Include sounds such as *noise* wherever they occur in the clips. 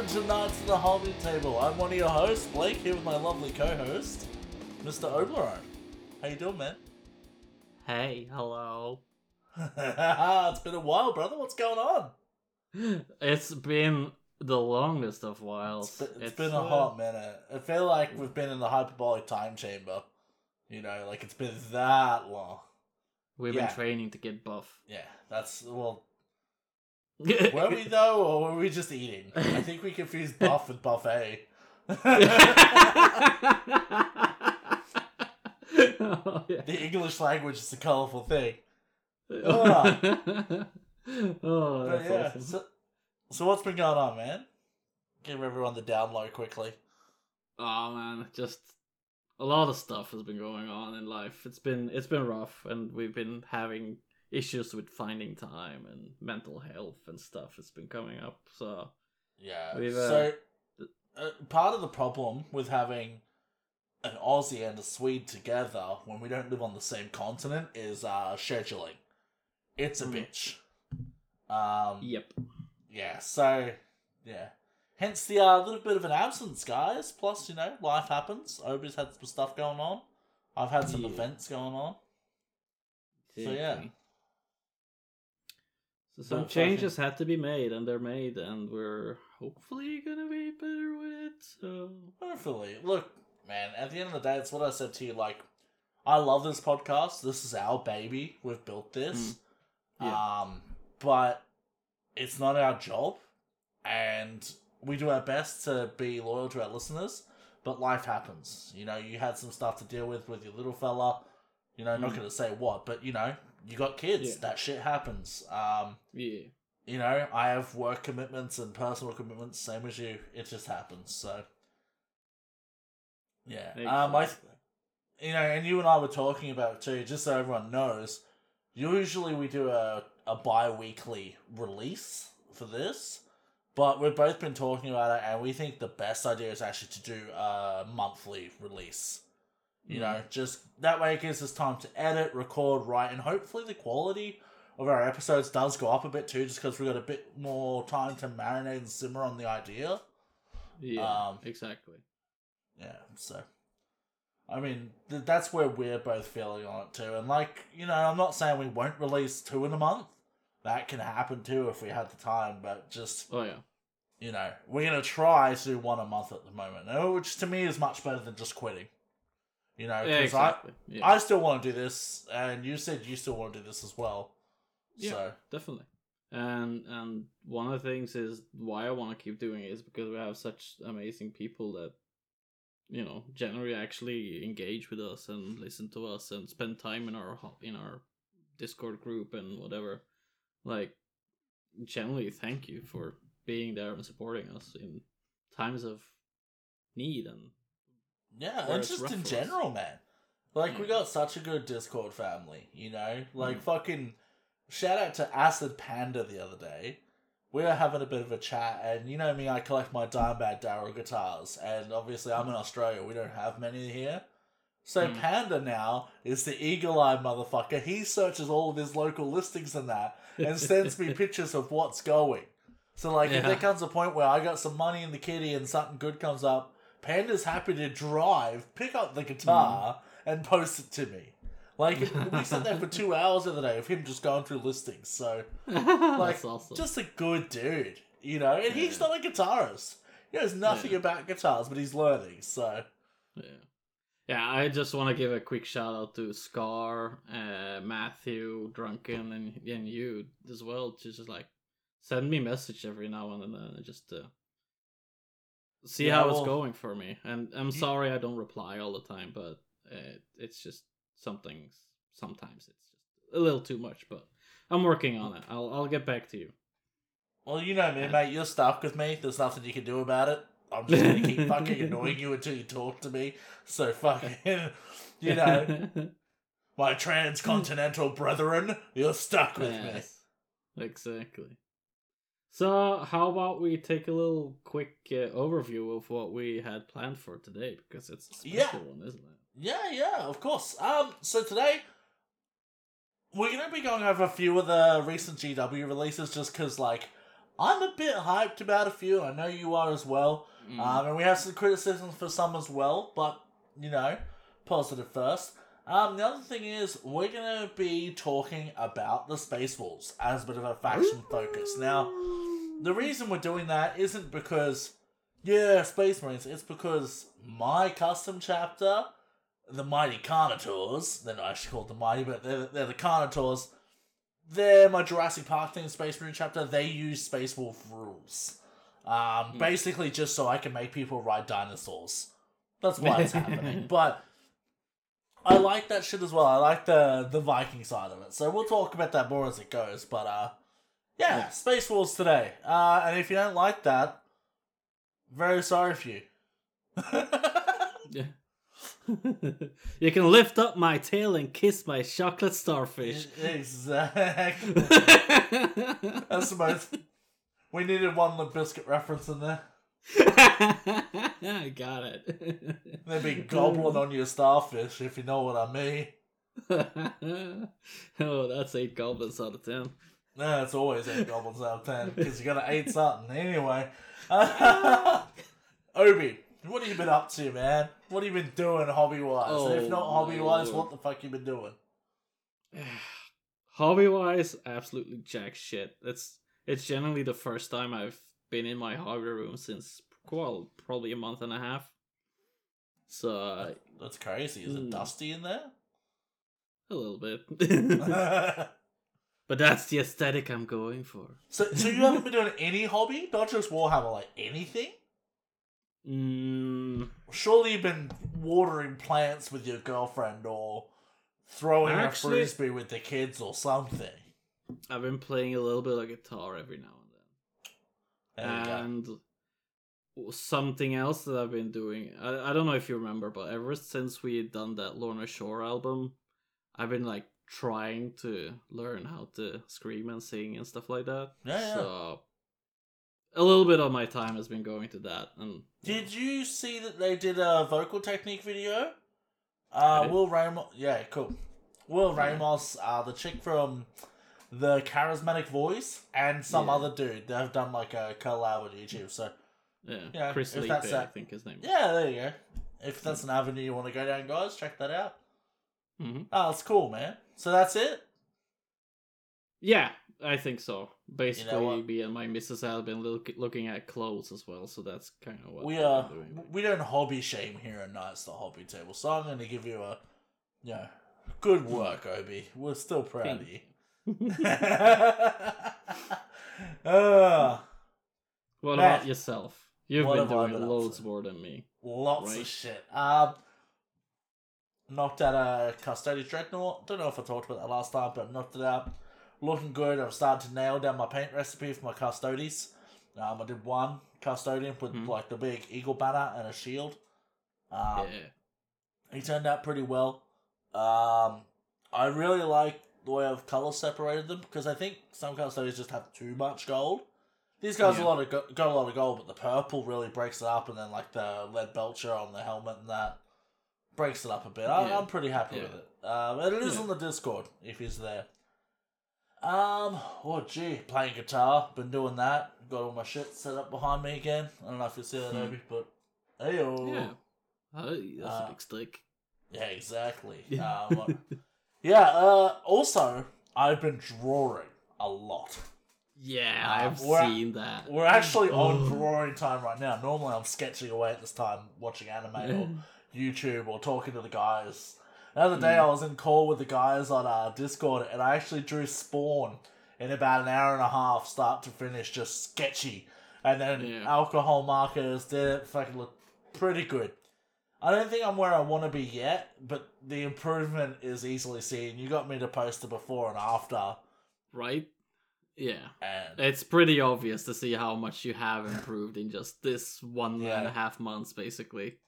Welcome to Knights at the Hobby Table. I'm one of your hosts, Blake, here with my lovely co-host, Mr. Oblerone. How you doing, man? Hey, hello. *laughs* it's been a while, brother. What's going on? It's been the longest of whiles. It's been, it's been a uh, hot minute. I feel like we've been in the hyperbolic time chamber. You know, like it's been that long. We've yeah. been training to get buff. Yeah, that's well. Were we *laughs* though, or were we just eating? I think we confused buff with buffet. oh, *laughs* yeah. the English language is a colorful thing. Oh. Ah. *laughs* oh, But that's yeah, awesome. so, so what's been going on, man? Give everyone the down low quickly. Oh man, just a lot of stuff has been going on in life. It's been it's been rough, and we've been having issues with finding time and mental health and stuff. It's been coming up. So Yeah. Uh, so uh, part of the problem with having an Aussie and a Swede together when we don't live on the same continent is uh, scheduling. It's a Mm. bitch. Um, yep. Yeah, so yeah. Hence the uh, little bit of an absence, guys. Plus, you know, life happens. Obi's had some stuff going on. I've had some Yeah. events going on. So, yeah. So some changes had to be made, and they're made, and we're hopefully gonna be better with it. So Hopefully. Look, man, at the end of the day, it's what I said to you. Like, I love this podcast. This is our baby. We've built this. Mm. Yeah. Um, but it's not our job. And we do our best to be loyal to our listeners. But life happens. You know, you had some stuff to deal with with your little fella. You know, not Mm. going to say what, but, you know, you got kids. Yeah. That shit happens. Um, yeah, you know, I have work commitments and personal commitments, same as you. It just happens. So, yeah. Um, I, you know, and you and I were talking about it too, just so everyone knows. Usually we do a a bi-weekly release for this, but we've both been talking about it, and we think the best idea is actually to do a monthly release. You know, just that way it gives us time to edit, record, write, and hopefully the quality of our episodes does go up a bit too, just because we've got a bit more time to marinate and simmer on the idea. yeah, um, exactly. Yeah, so. I mean, th- that's where we're both feeling on it too. And, like, you know, I'm not saying we won't release two in a month. That can happen too if we had the time, but just, Oh yeah, you know, we're going to try to do one a month at the moment, which to me is much better than just quitting. You know, yeah, because I, yeah, I still want to do this, and you said you still want to do this as well. Yeah. So, definitely. And and one of the things is why I want to keep doing it is because we have such amazing people that you know generally actually engage with us and listen to us and spend time in our in our Discord group and whatever. Like generally, thank you for being there and supporting us in times of need and Yeah, and just in for us. general, man. Like we got such a good Discord family, you know. Like Mm. fucking shout out to Acid Panda the other day. We were having a bit of a chat, and you know me, I collect my Dimebag Darrell guitars, and obviously I'm in Australia. We don't have many here. So Mm. Panda now is the eagle eye motherfucker. He searches all of his local listings and that, and sends me *laughs* pictures of what's going. So like, if there comes a point where I got some money in the kitty and something good comes up, Panda's happy to drive, pick up the guitar, and post it to me. Like we sat there for two *laughs* hours the other day of him just going through listings. So like, awesome. just a good dude, you know. And he's not a guitarist. He knows nothing Yeah. about guitars, but he's learning. So Yeah. Yeah, I just want to give a quick shout out to Scar, uh, Matthew, Drunken, and and you as well. To just like send me message every now and then, just to see Yeah, how well, it's going for me. And I'm you- sorry I don't reply all the time, but uh, it's just something. Sometimes it's just a little too much, but I'm working on it. I'll I'll get back to you. well, you know me, Yeah. mate. You're stuck with me. There's nothing you can do about it. I'm just gonna keep fucking *laughs* annoying you until you talk to me. So fucking, *laughs* you know, my transcontinental brethren, you're stuck with me. Yes, exactly. So, how about we take a little quick uh, overview of what we had planned for today because it's a special Yeah. one, isn't it? Yeah, yeah, of course. Um, so today we're gonna be going over a few of the recent GW releases, just because like I'm a bit hyped about a few. I know you are as well. Mm. Um, and we have some criticisms for some as well, but you know, positive first. Um, the other thing is we're gonna be talking about the Space Wolves as a bit of a faction focus. Now, the reason we're doing that isn't because yeah, Space Marines. It's because my custom chapter, the Mighty Carnotaurs, they're not actually called the Mighty, but they're, they're the Carnotaurs. They're my Jurassic Park thing, Space Marine chapter. They use Space Wolf rules. Um, basically just so I can make people ride dinosaurs. That's why it's *laughs* happening. But I like that shit as well. I like the the Viking side of it. So we'll talk about that more as it goes. But uh yeah, Yeah. Space Wars today. Uh and if you don't like that, very sorry for you. Yeah. *laughs* you can lift up my tail and kiss my chocolate starfish. exactly. *laughs* That's the most we needed one Limp Bizkit reference in there. I *laughs* got it. They'd be gobbling on your starfish, if you know what I mean. *laughs* oh, that's eight goblins out of ten. No, it's always eight goblins out of ten because you gotta eat something anyway. *laughs* Obi, what have you been up to, man? What have you been doing hobby wise? Oh, if not oh, hobby wise, what the fuck you been doing? *sighs* Hobby wise, absolutely jack shit. It's it's generally the first time I've been in my hobby room since well, probably a month and a half. So That's crazy. Is it Hmm. dusty in there? a little bit, *laughs* *laughs* but that's the aesthetic I'm going for. so, so you haven't been doing any hobby, not just Warhammer, like anything. Mm, Surely you've been watering plants with your girlfriend or throwing Actually- a frisbee with the kids or something. I've been playing a little bit of guitar every now and you then, go. and something else that I've been doing. I, I don't know if you remember, but ever since we had done that Lorna Shore album, I've been like trying to learn how to scream and sing and stuff like that. Yeah, yeah. So a little bit of my time has been going to that. And Did you see that they did a vocal technique video? Uh. Will Ramos, yeah, cool. Will Yeah. Ramos, uh, the chick from the Charismatic Voice, and some Yeah. other dude. They've done like a collab with YouTube. So yeah, Yeah, Chris that's I think his name. yeah, there you go. If that's an avenue you want to go down, guys, check that out. hmm Oh, that's cool, man. So that's it. Yeah, I think so. Basically, what? me and my missus have been look- looking at clothes as well, so that's kind of what we been doing. we don't hobby shame here at Knights the Hobby Table, so I'm going to give you a, you know, good work, Obi. We're still proud of you. Uh, *laughs* What Matt, about yourself? You've been doing loads to? more than me. lots Right. of shit. Um, knocked out a Custodes Dreadnought. Don't know if I talked about that last time, but knocked it out. Looking good. I'm starting to nail down my paint recipe for my Custodes. Um, I did one Custodian with Mhm. like the big eagle banner and a shield. Um, yeah. he turned out pretty well. Um, I really like the way I've color separated them because I think some custodians just have too much gold. These guys Yeah. a lot of go- got a lot of gold, but the purple really breaks it up, and then like the lead belcher on the helmet and that breaks it up a bit. I, Yeah. I'm pretty happy Yeah. with it. Um, and it is on the Discord if he's there. Um, oh gee, playing guitar, been doing that. Got all my shit set up behind me again. I don't know if you see that, Hmm. Obi, but hey Yeah. Oh, that's Uh, a big stick. yeah, exactly. Yeah. Um, *laughs* yeah. Uh, also, I've been drawing a lot. yeah, uh, I've seen that. We're actually *sighs* on drawing time right now. Normally, I'm sketching away at this time, watching anime or *laughs* YouTube or talking to the guys. The other day, Mm. I was in call with the guys on uh, Discord, and I actually drew Spawn in about an hour and a half, start to finish, just sketchy. And then Yeah. alcohol markers did it. Fucking look pretty good. I don't think I'm where I want to be yet, but the improvement is easily seen. You got me to post a before and after, right? Yeah. and It's pretty obvious to see how much you have improved in just this one and a half months, basically.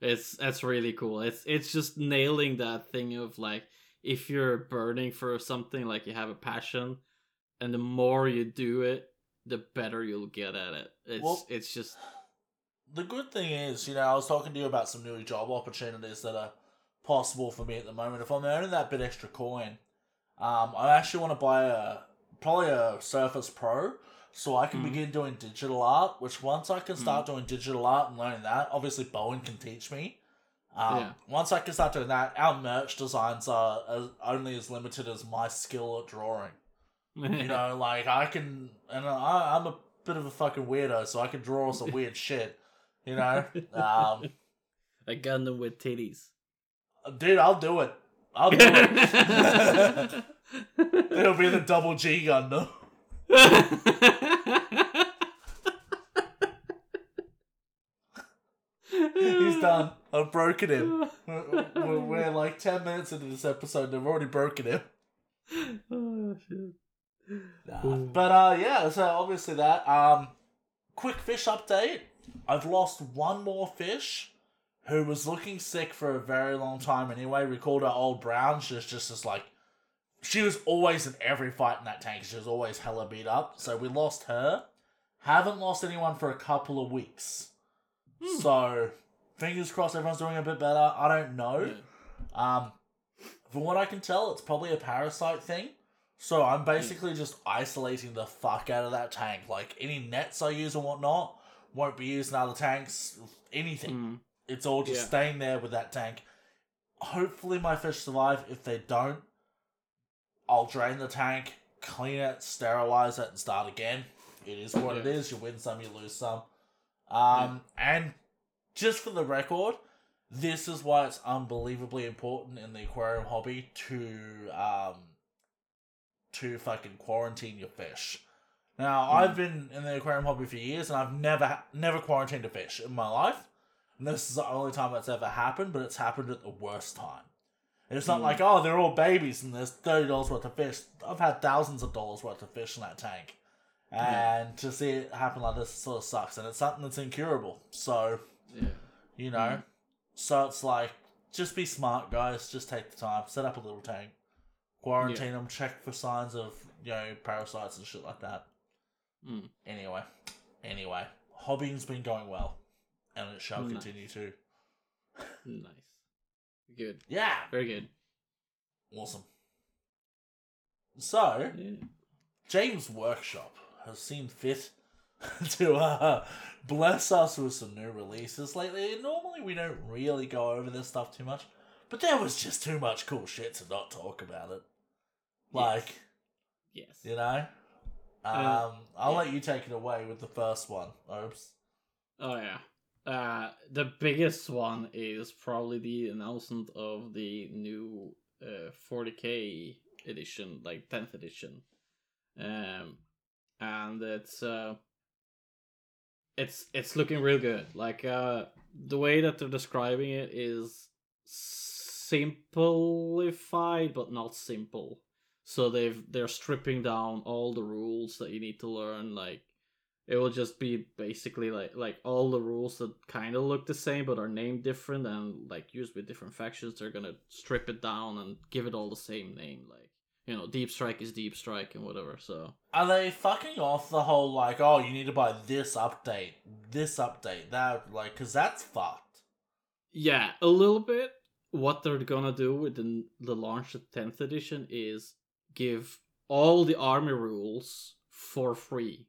It's that's really cool. It's it's just nailing that thing of like if you're burning for something, like you have a passion, and the more you do it, the better you'll get at it. It's Well- it's just the good thing is, you know, I was talking to you about some new job opportunities that are possible for me at the moment. If I'm earning that bit extra coin, um, I actually want to buy a probably a Surface Pro so I can Mhm. begin doing digital art. Which once I can Mm-hmm. start doing digital art and learning that, obviously Bowen can teach me. Um, Yeah. Once I can start doing that, our merch designs are as, only as limited as my skill at drawing. You *laughs* know, like I can, and I, I'm a bit of a fucking weirdo, so I can draw some *laughs* weird shit. You know, um, *laughs* a Gundam with titties. dude, I'll do it. I'll do it. *laughs* It'll be the double G Gundam. He's done. I've broken him. We're, we're- like 10 minutes into this episode and I've already broken him. oh shit. Nah. But uh, yeah, so obviously that. Um, quick fish update. I've lost one more fish who was looking sick for a very long time anyway. We called her Old Brown. She was just as like. She was always in every fight in that tank. She was always hella beat up. So we lost her. Haven't lost anyone for a couple of weeks. Hmm. So fingers crossed everyone's doing a bit better. I don't know. Yeah. Um, from what I can tell, it's probably a parasite thing. So I'm basically just isolating the fuck out of that tank. Like any nets I use and whatnot won't be used in other tanks. Anything. Mm. It's all just Yeah. staying there with that tank. Hopefully my fish survive. If they don't, I'll drain the tank, clean it, sterilize it, and start again. It is what it Yeah. is. You win some, you lose some. Um, and just for the record, this is why it's unbelievably important in the aquarium hobby to um to fucking quarantine your fish. Now, I've been in the aquarium hobby for years, and I've never never quarantined a fish in my life. And this is the only time that's ever happened, but it's happened at the worst time. It's not Mm. like, oh, they're all babies and there's thirty dollars worth of fish. I've had thousands of dollars worth of fish in that tank. And to see it happen like this sort of sucks, and it's something that's incurable. So, Yeah. you know, so it's like, just be smart, guys. Just take the time, set up a little tank, quarantine them, check for signs of you know parasites and shit like that. Mm. Anyway, anyway, hobbying's been going well, and it shall Nice. continue to. Nice. Good. Yeah, Very good. awesome. So, Yeah. Games Workshop has seen fit *laughs* to uh, bless us with some new releases lately. Normally, we don't really go over this stuff too much, but there was just too much cool shit to not talk about it. Like, Yes. you know? Um, Uh, I'll yeah. let you take it away with the first one. Oops. Oh yeah. Uh, the biggest one is probably the announcement of the new uh, 40k edition, like 10th edition. Um, and it's uh, it's it's looking real good. Like uh, the way that they're describing it is simplified, but not simple. So they've they're stripping down all the rules that you need to learn, like it will just be basically like like all the rules that kind of look the same but are named different and like used with different factions they're gonna strip it down and give it all the same name like you know deep strike is deep strike and whatever so Are they fucking off the whole, like, oh, you need to buy this update, this update, that, like, because that's fucked. yeah a little bit what they're gonna do with the, the launch of 10th edition is give all the army rules for free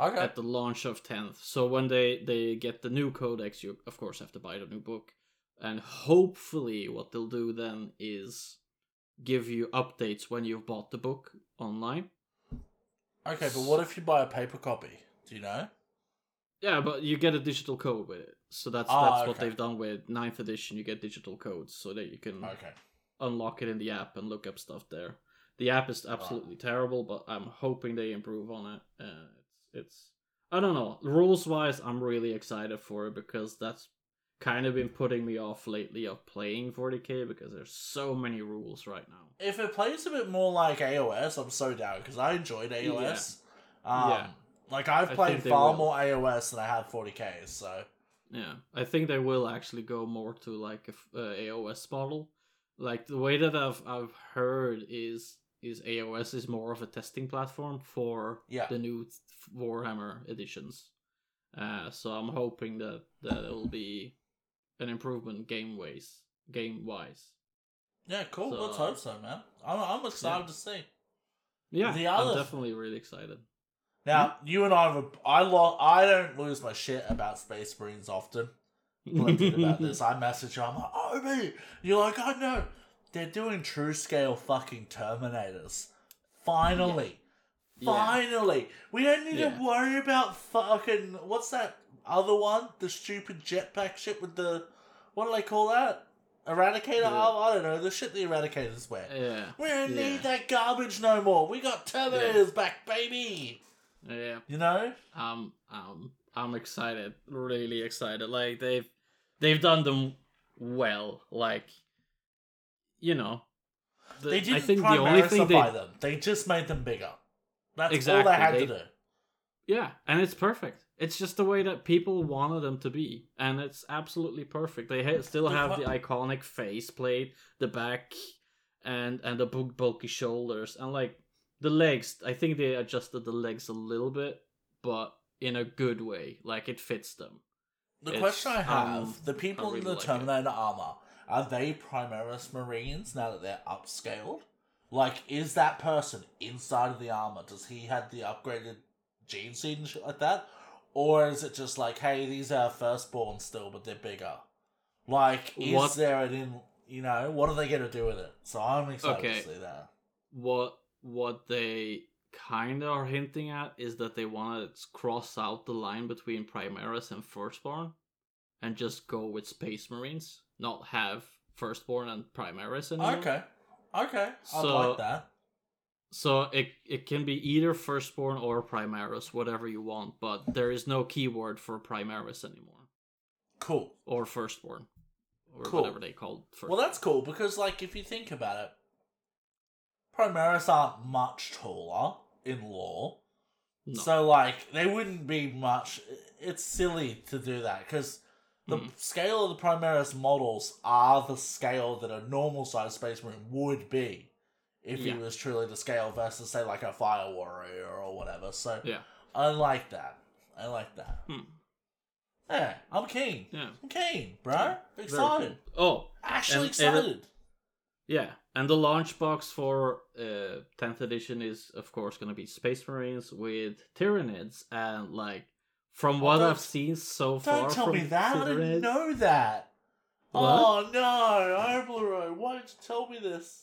Okay. at the launch of 10th. So when they they get the new codex, you of course have to buy the new book. And hopefully what they'll do then is give you updates when you've bought the book online. Okay, but what if you buy a paper copy? Do you know? Yeah, but you get a digital code with it. So that's Ah, that's what they've done with 9th edition. You get digital codes so that you can Okay. Unlock it in the app and look up stuff there. The app is absolutely terrible, but I'm hoping they improve on it. Uh, it's it's I don't know. Rules wise, I'm really excited for it because that's kind of been putting me off lately of playing 40k because there's so many rules right now. If it plays a bit more like AOS, I'm so down because I enjoyed AOS. Um, Yeah. Like I've played far will. more AOS than I have 40k. So Yeah, I think they will actually go more to like a f- uh, AOS model. Like the way that I've I've heard is is AOS is more of a testing platform for Yeah. the new Warhammer editions. Uh, so I'm hoping that that it'll be an improvement game ways game wise. yeah, cool. So- Let's hope so, man. I'm I'm excited Yeah. to see. Yeah, The other- I'm definitely really excited. Now, you and I were. I lo- I don't lose my shit about Space Marines often. About *laughs* this. I message you. I'm like, oh, mate. You're like, I know. They're doing true scale fucking Terminators. Finally. Yeah. Finally. We don't need Yeah. to worry about fucking. What's that other one? The stupid jetpack shit with the. What do they call that? Eradicator? Oh, I don't know. The shit the Eradicators wear. Yeah. We don't Yeah. need that garbage no more. We got Terminators back, baby. Yeah. You know? Um, um, I'm excited, really excited. Like they've they've done them well. Like, you know, the, They didn't I think the only thing they them. They just made them bigger. That's Exactly, all they had they- to do. yeah, and it's perfect. It's just the way that people wanted them to be, and it's absolutely perfect. They ha- still have the iconic face plate, the back, and and the big bulky shoulders, and like the legs. I think they adjusted the legs a little bit, but in a good way. Like it fits them. The It's, question I have: um, the people really in the like it. Terminator armor are they Primaris Marines now that they're upscaled? Like, is that person inside of the armor? Does he have the upgraded gene seed and shit like that, or is it just like, hey, these are firstborn still, but they're bigger? Like, is What- there an in? You know, what are they gonna do with it? So I'm excited Okay. to see that. what what they kind of are hinting at is that they want to cross out the line between Primaris and Firstborn and just go with Space Marines, not have Firstborn and Primaris anymore. Okay, okay, I So- like that. So it it can be either Firstborn or Primaris, whatever you want, but there is no keyword for Primaris anymore Cool. or Firstborn or Cool. whatever they called first. Well, that's cool because, like, if you think about it, Primaris aren't much taller in lore. No. So, like, they wouldn't be much. It's silly to do that because the Mhm. scale of the Primaris models are the scale that a normal size Space Marine would be if Yeah. he was truly the scale versus, say, like a Fire Warrior or whatever. So, Yeah. I like that. I like that. Hmm. Yeah, I'm keen. Yeah. I'm keen, bro. Very Excited. cool. Oh, Actually And- and it- excited. Yeah, and the launch box for uh 10th edition is of course going to be Space Marines with Tyranids and like from what don't- I've seen so far Don't tell me that. I didn't know that. What? Oh no, Oblero, why didn't you tell me this?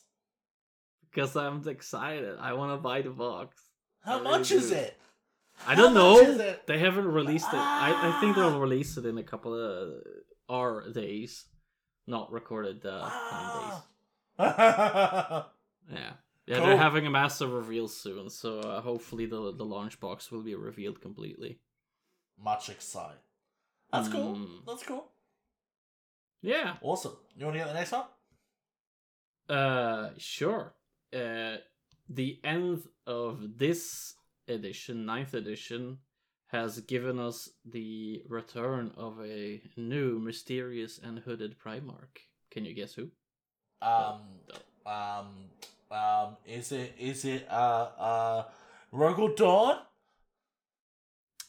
because I'm excited. I want to buy the box. How really much is it? I don't much know. is it? They haven't released it. I, I think Ah. they'll release it in a couple of our days, not recorded uh, time days. Ah. *laughs* Yeah. Yeah, Cool. they're having a massive reveal soon, so uh, hopefully the the launch box will be revealed completely. Much excited. That's cool. Mm. That's cool. Yeah. Awesome. You want to get the next one? Uh, sure. Uh, the end of this edition, ninth edition, has given us the return of a new mysterious and hooded Primarch. Can you guess who? Um, um, um, is it is it uh uh Rogal Dorn?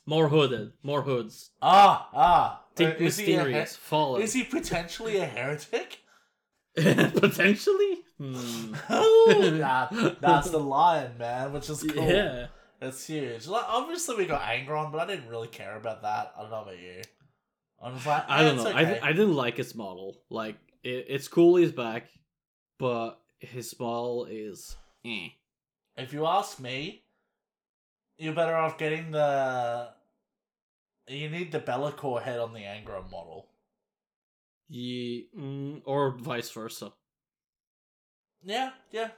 More hooded, more hoods. Ah ah. Think Uh, is a he- mysterious, fallen. Is he potentially a heretic? *laughs* Potentially. Hmm. *laughs* *laughs* nah, that's the lion, man, which is cool. Yeah. That's huge. Like, obviously, we got Angron, but I didn't really care about that. I don't know about you. I like, I eh, don't know. Okay. I I didn't like its model. Like it, it's cool he's back, but his model is. Eh. if you ask me, you're better off getting the. You need the Be'lakor head on the Angron model. Ye, mm, or vice versa. Yeah, yeah.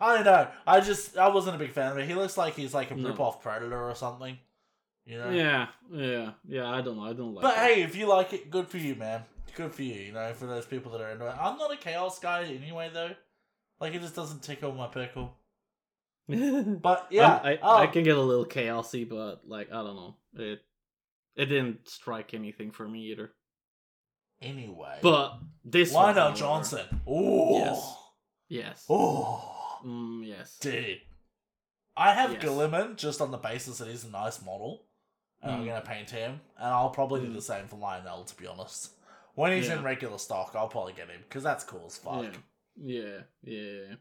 I don't know. I just I wasn't a big fan of it. He looks like he's like a No. rip-off Predator or something. You know. Yeah, yeah, yeah. I don't know. I don't like. It. But that. hey, if you like it, good for you, man. Good for you. You know, for those people that are into it. I'm not a chaos guy anyway, though. Like it just doesn't tickle my pickle. *laughs* But yeah, I, I, oh, I can get a little chaosy, but like I don't know. It it didn't strike anything for me either. anyway. But this one, Lionel however- Johnson. Ooh. Yes. Yes. Oh, Mm, yes. dude. I have Yes. Guilliman just on the basis that he's a nice model, and I'm Mm. gonna paint him, and I'll probably do Mm. the same for Lionel. To be honest, when he's in regular stock, I'll probably get him because that's cool as fuck. Yeah. Yeah. Yeah.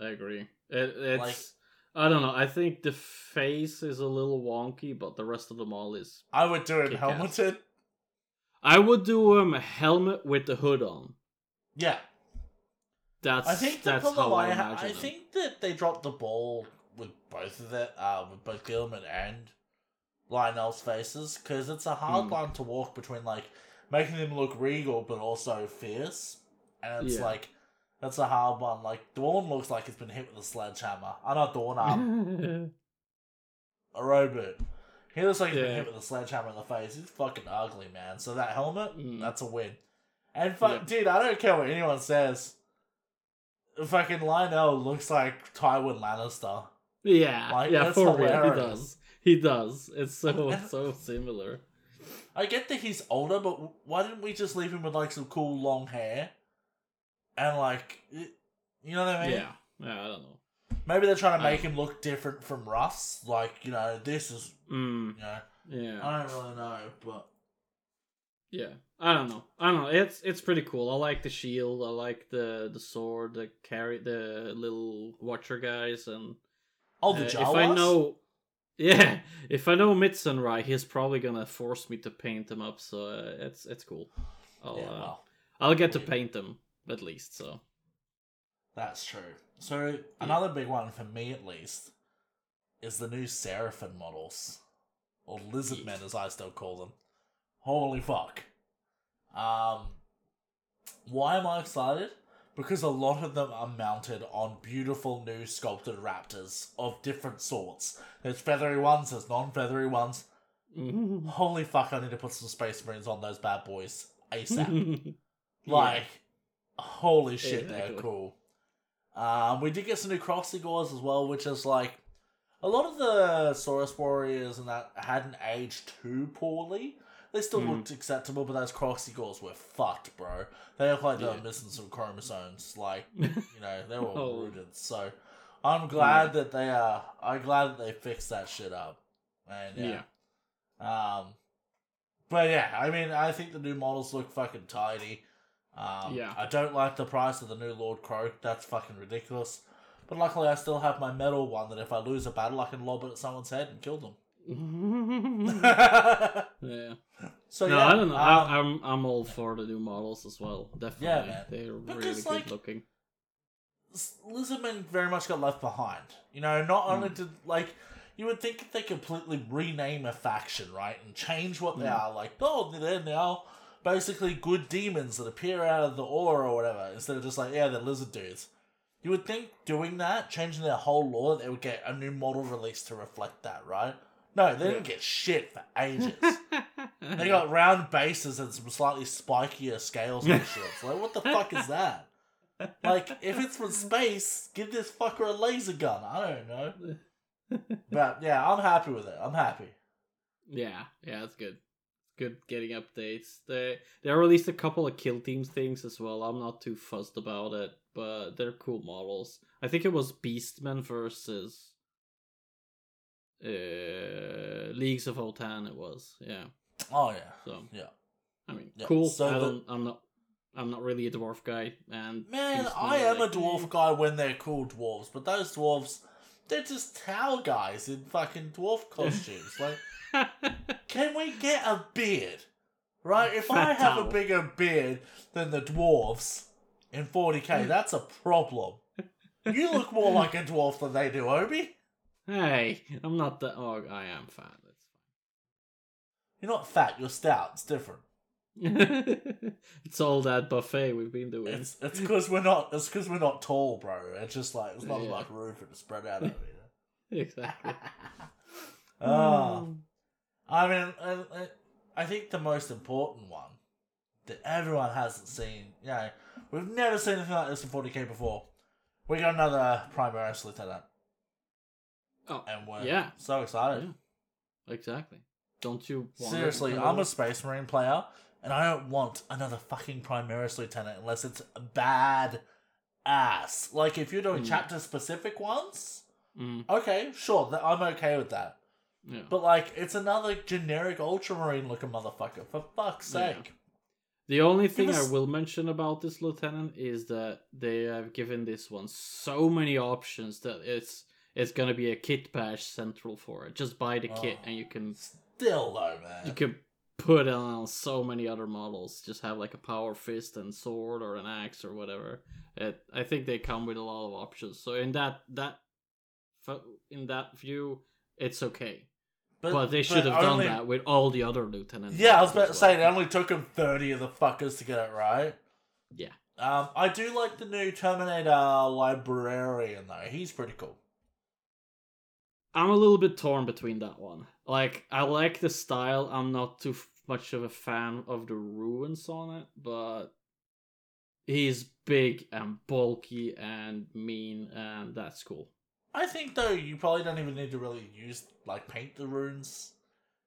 I agree. It, it's Like- I don't know. I think the face is a little wonky, but the rest of them all is. I would do him helmeted. I would do um, a helmet with the hood on. Yeah, That's I think the that's problem how I, I ha- I think that they dropped the ball with both of it, uh, with both Guilliman and Lionel's faces, because it's a hard Hmm. line to walk between like making them look regal but also fierce, and it's Yeah. like that's a hard one. Like Dorn looks like it's been hit with a sledgehammer. I not Dorn, um, *laughs* a robot. He looks like he's been hit with a sledgehammer in the face. He's fucking ugly, man. So that helmet, Mm. that's a win. And fuck, Yep. dude, I don't care what anyone says. Fucking Lionel looks like Tywin Lannister. yeah, Like, yeah, for real, he does. He does. It's so so similar. I get that he's older, but why didn't we just leave him with like some cool long hair? And like, you know what I mean? Yeah, yeah. I don't know. Maybe they're trying to make him look different from Russ. Like, you know, this is, Mm, you know, yeah. I don't really know, but Yeah, I don't know. I don't know. It's it's pretty cool. I like the shield. I like the the sword, the carry, the little watcher guys, and all the uh, Jawas. if I know, yeah, if I know Mitsun right, he's probably gonna force me to paint them up. So uh, it's it's cool. I'll yeah, uh, well, I'll get to paint them at least. So That's true. So another big one for me, at least, is the new Seraphon models, or lizard men, as I still call them. Holy fuck! Um, why am I excited? Because a lot of them are mounted on beautiful new sculpted raptors of different sorts. There's feathery ones, there's non-feathery ones. Holy fuck! I need to put some Space Marines on those bad boys asap. *laughs* Like, holy shit, they're cool. Um, we did get some new Kroxigors as well, which is like a lot of the Saurus Warriors and that hadn't aged too poorly. They still Mm. looked acceptable, but those Kroxigors were fucked, bro. They look like they were missing some chromosomes. Like, *laughs* you know, they were Oh. rooted. So I'm glad that they are. I'm glad that they fixed that shit up. And yeah. Um, but yeah, I mean, I think the new models look fucking tidy. Um, Yeah. I don't like the price of the new Lord Kroak. That's fucking ridiculous. But luckily, I still have my metal one that if I lose a battle, I can lob it at someone's head and kill them. Yeah. so no, yeah, I don't know. um, I, I'm I'm all for the new models as well. Definitely, man. they're Because, really like, good looking. s- Lizardmen very much got left behind. You know, not Hmm. only did like you would think if they completely rename a faction, right, and change what they Mm. are, like oh, they're now basically good demons that appear out of the aura or whatever, instead of just like yeah, they're lizard dudes. You would think doing that, changing their whole lore, they would get a new model released to reflect that, right? No, they didn't get shit for ages. *laughs* they got round bases and some slightly spikier scales and *laughs* shit. It's like, what the fuck is that? Like, if it's from space, give this fucker a laser gun. I don't know. *laughs* But yeah, I'm happy with it. I'm happy. Yeah, yeah, it's good. Good getting updates. They they released a couple of kill teams things as well. I'm not too fussed about it, but they're cool models. I think it was Beastmen versus uh Leagues of Votann it was. Yeah. Oh yeah, So yeah. I mean Yeah, cool. so I the- I'm not I'm not really a dwarf guy and Man, I am a dwarf guy when they're cool dwarves, but those dwarves, they're just towel guys in fucking dwarf *laughs* costumes. like, *laughs* can we get a beard? Right? If I have a bigger beard than the dwarves in 40k, *laughs* that's a problem. You look more like a dwarf than they do, Obi. Hey, I'm not that oh I am fat. That's fine. You're not fat, you're stout. It's different. *laughs* it's all that buffet we've been doing. It's it's because we're not it's because we're not tall, bro. It's just like there's not Yeah. enough room for it to spread out over here. *laughs* exactly. Oh. *laughs* I mean, I, I- think the most important one that everyone hasn't seen, you know, we've never seen anything like this in 40k before. We got another Primaris Lieutenant, Oh, and we're yeah. so excited. Yeah. Exactly. Don't you want Seriously, I'm a Space Marine player, and I don't want another fucking Primaris Lieutenant unless it's bad ass. Like, if you're doing Mm. chapter specific ones, Mm, okay, sure, th- I'm okay with that. yeah. But, like, it's another generic Ultramarine looking motherfucker, for fuck's Yeah. sake. The only thing us- I will mention about this lieutenant is that they have given this one so many options that it's it's gonna be a kit bash central for it. Just buy the kit Oh. and you can Still though, man. you can put it on so many other models. Just have like a power fist and sword or an axe or whatever. It, I think they come with a lot of options. So in that that in that view, it's okay. But, they should have only- done that with all the other lieutenants. Yeah, I was about to well. say it only took him thirty of the fuckers to get it right. Yeah. Um, I do like the new Terminator librarian though. He's pretty cool. I'm a little bit torn between that one. Like, I like the style. I'm not too f- much of a fan of the ruins on it, but he's big and bulky and mean, and that's cool. I think though you probably don't even need to really use like paint the runes.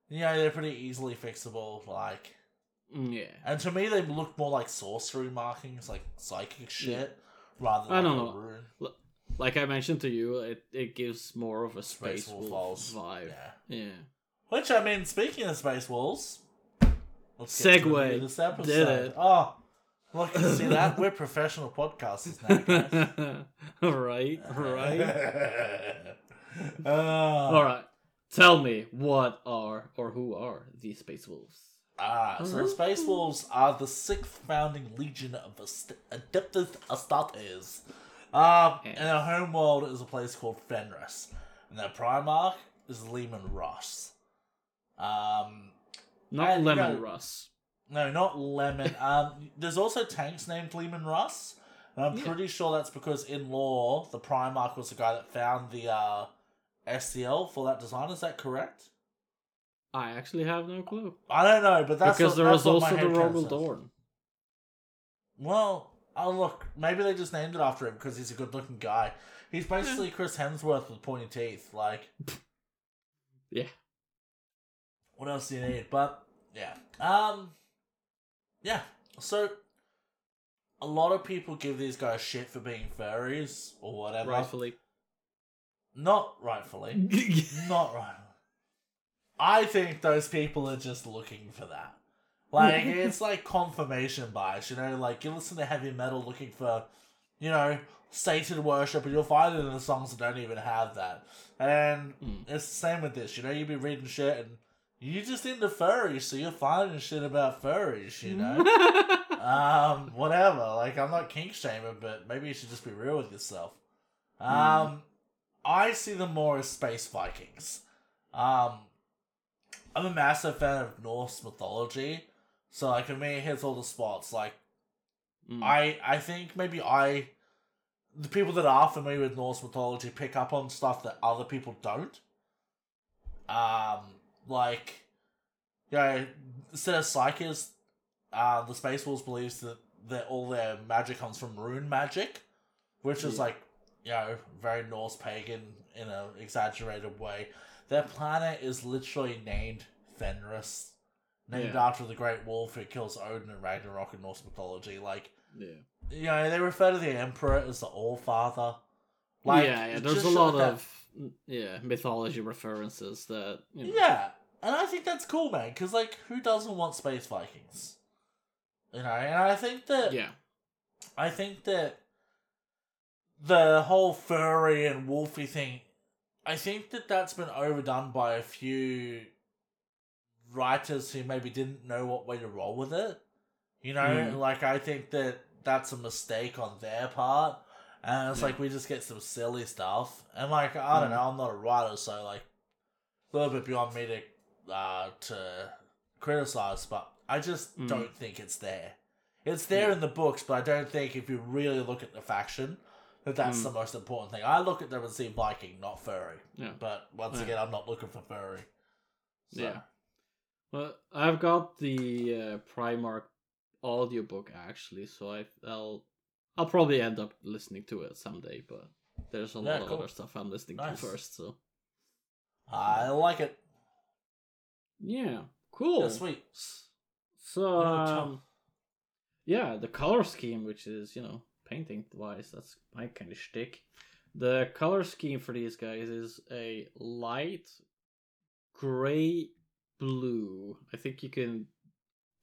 You know, they're pretty easily fixable. Like, Mm, Yeah. and to me, they look more like sorcery markings, like psychic shit, rather I than don't like a know. Like I mentioned to you, it, it gives more of a Space space Wolf vibe. Yeah. Yeah. Which I mean, speaking of space wolves, let's the Segue. this episode. Did it. Oh, look, see that? We're professional podcasters now, guys. *laughs* right, right. *laughs* uh, All right. Tell me what are or who are these space wolves? Ah, so the Space Wolves are the sixth founding legion of Ast- Adeptus Astartes. Um, and their home world is a place called Fenris, and their Primarch is Leman Russ. Um, Not And, Lemon no. Russ. no, not Lemon. *laughs* um, there's also tanks named Leman Russ, and I'm Yeah. pretty sure that's because in lore, the Primarch was the guy that found the uh, STL for that design. Is that correct? I actually have no clue. I don't know, but that's because what, there was also the Rogal. Dorn. Well, oh look, maybe they just named it after him because he's a good-looking guy. He's basically Chris Hemsworth with pointy teeth. Like, *laughs* Yeah. what else do you need? But yeah, um, yeah. So a lot of people give these guys shit for being furries or whatever. Rightfully. Not rightfully. *laughs* Not rightfully. I think those people are just looking for that. Like it's like confirmation bias, you know. Like you listen to heavy metal looking for, you know, Satan worship, and you'll find it in the songs that don't even have that. And Mm. it's the same with this. You know, You'd be reading shit, and you just into furries, so you're finding shit about furries. You know, *laughs* um, whatever. Like I'm not kink shaming, but maybe you should just be real with yourself. Um, I see them more as space Vikings. Um, I'm a massive fan of Norse mythology, so like for me, it hits all the spots. Like Mm. I, I think maybe I, the people that are familiar with Norse mythology pick up on stuff that other people don't. Um, like, you know, instead of psykers, uh, the Space Wolves believes that that all their magic comes from rune magic, which is like, you know, very Norse pagan in an exaggerated way. Their planet is literally named Fenris, named Yeah. after the Great Wolf who kills Odin and Ragnarok in Norse mythology. Like, yeah. you know, they refer to the Emperor as the All Father. Like, yeah, yeah. There's a lot that- of mm, yeah mythology references that you know, Yeah, and I think that's cool, man. Because like, who doesn't want space Vikings? You know, and I think that yeah. I think that the whole furry and wolfy thing, I think that that's been overdone by a few writers who maybe didn't know what way to roll with it. You know, Mm. like I think that that's a mistake on their part, and it's Yeah. like we just get some silly stuff. And like I don't Mm. know, I'm not a writer, so like a little bit beyond me to uh to criticize, but I just Mm. don't think it's there. It's there Yeah. in the books, but I don't think if you really look at the faction, that that's Mm. the most important thing. I look at them and see Viking, not furry. Yeah. But once Yeah. again, I'm not looking for furry. So, Yeah. Well, I've got the uh, Primarch audiobook actually, so I, I'll I'll probably end up listening to it someday. But there's a Yeah, lot of other stuff I'm listening Nice. to first. So I like it. yeah, cool. Yeah, sweet. So Yeah, um, yeah, the color scheme, which is you know painting wise, that's my kind of shtick. The color scheme for these guys is a light gray blue. I think you can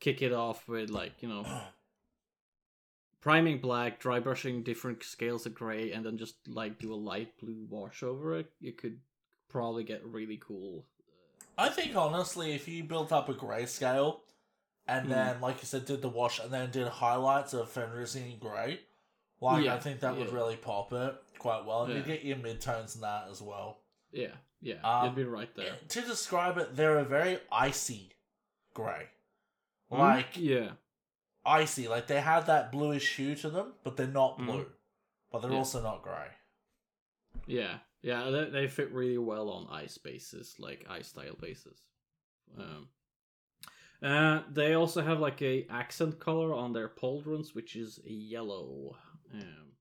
kick it off with like you know *clears throat* priming black, dry brushing different scales of gray, and then just like do a light blue wash over it, you could probably get really cool. I think honestly, if you built up a grayscale and Hmm. then, like you said, did the wash and then did highlights of Fenris in grey, like Yeah, I think that would really pop it quite well. And you get your midtones in that as well. Yeah, yeah, Um, you'd be right there. To describe it, they're a very icy grey. Mhm. Like yeah, icy, like they have that bluish hue to them, but they're not Mhm. blue. But they're Yeah. also not grey. yeah, yeah. They, they fit really well on ice bases, like ice style bases. Um, uh, they also have like a accent color on their pauldrons, which is yellow. Um,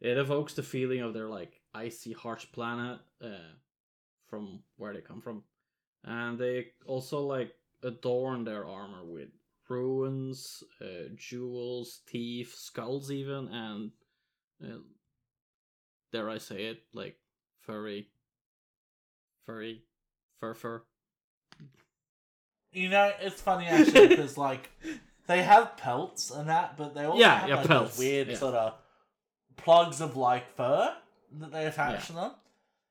it evokes the feeling of their like icy, harsh planet uh, from where they come from, and they also like adorn their armor with ruins, uh, jewels, teeth, skulls, even, and uh, dare I say it, like furry, furry, fur fur. You know, it's funny actually *laughs* because like they have pelts and that, but they also Yeah, have yeah, like pelts, weird yeah. sort of plugs of like fur that they attach Yeah. to them.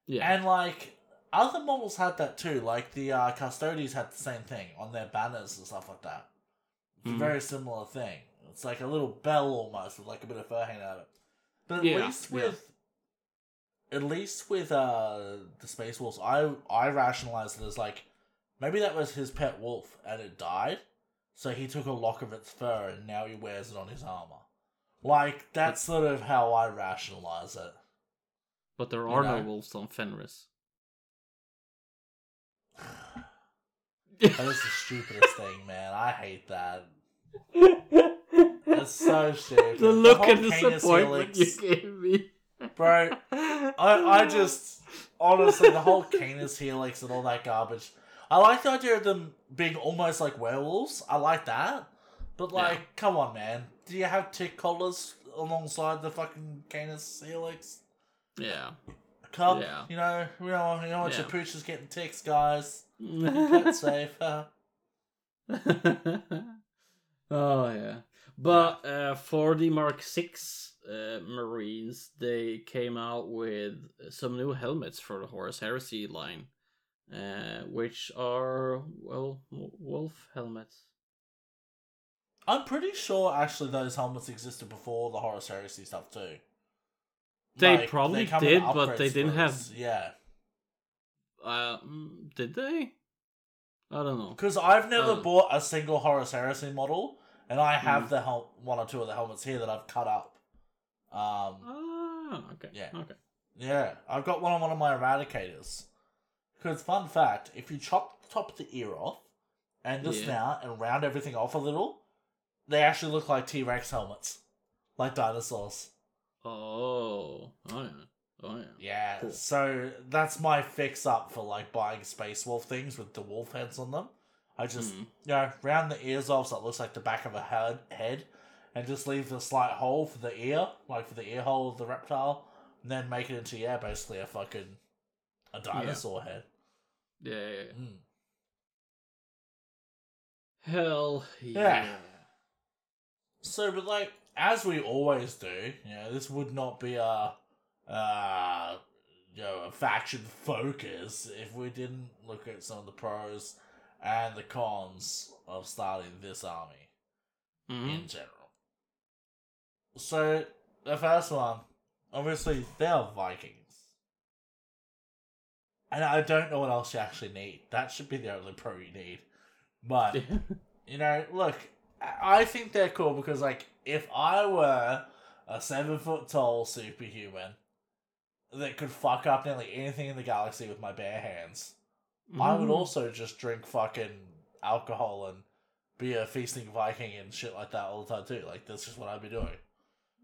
Yeah, And like other models had that too. Like the uh, Custodes had the same thing on their banners and stuff like that. It's a very similar thing. It's like a little bell almost with like a bit of fur hanging out of it. But at Yeah, least yeah. with at least with uh the space wolves, I I rationalized it as like maybe that was his pet wolf and it died, so he took a lock of its fur and now he wears it on his armor. Like that's sort of how I rationalize it. But there you are no know. wolves on Fenris. That is the stupidest thing, man. I hate that. That's so *laughs* stupid. the look whole of disappointment you helix- gave me, Bro, I, I *laughs* just honestly the whole Canis helix and all that garbage. I like the idea of them being almost like werewolves. I like that. But Yeah. like, come on, man. Do you have tick collars alongside the fucking Canis helix? Yeah. Cub, Yeah. you know, you know, you know what your Yeah. pooch is getting ticks, guys. *laughs* Pet safe. *laughs* Oh yeah, but uh, for the Mark Six uh, Marines, they came out with some new helmets for the Horus Heresy line, uh, which are well wolf helmets. I'm pretty sure actually those helmets existed before the Horus Heresy stuff too. They probably come with did, but they didn't have- Yeah, Uh, mm, did they? I don't know. because I've never Oh. bought a single Horus Heresy model, and I have Mm. the hel- one or two of the helmets here that I've cut up. Um, Ah, okay. Yeah. Okay. yeah, I've got one on one of my Eradicators. Because fun fact, if you chop the top of the ear off and the Yeah. snout and round everything off a little, they actually look like T Rex helmets, like dinosaurs. Oh. Oh yeah. Oh yeah. Yeah, Cool. so that's my fix up for like buying Space Wolf things with the wolf heads on them. I just, Mm. you know, round the ears off so it looks like the back of a head, head and just leave a slight hole for the ear, like for the ear hole of the reptile, and then make it into, yeah, basically a fucking a dinosaur head. Yeah. yeah, yeah. Mm. Hell Yeah. yeah. So, but like, as we always do, you know, this would not be a, uh, you know, a faction focus if we didn't look at some of the pros and the cons of starting this army Mhm. in general. So, the first one, obviously, they're Vikings. And I don't know what else you actually need. That should be the only pro you need. But *laughs* you know, look, I think they're cool because, like, if I were a seven foot tall superhuman that could fuck up nearly anything in the galaxy with my bare hands, I would Mm. also just drink fucking alcohol and be a feasting Viking and shit like that all the time too. Like, that's just what I'd be doing.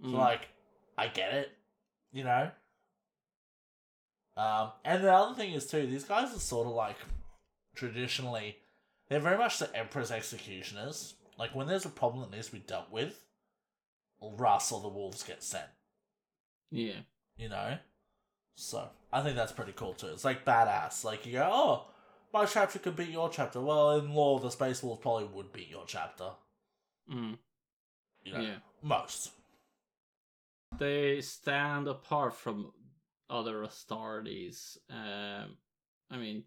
So, Mm. like, I get it, you know? Um, and the other thing is, too, these guys are sort of like traditionally, they're very much the Emperor's executioners. Like, when there's a problem that needs to be dealt with, Russ or the Wolves get sent, yeah. you know? So, I think that's pretty cool, too. It's like badass. Like, you go, oh, my chapter could beat your chapter. Well, in lore, the Space Wolves probably would beat your chapter. Mm. You know? Yeah. Most. they stand apart from other Astartes. Um, I mean,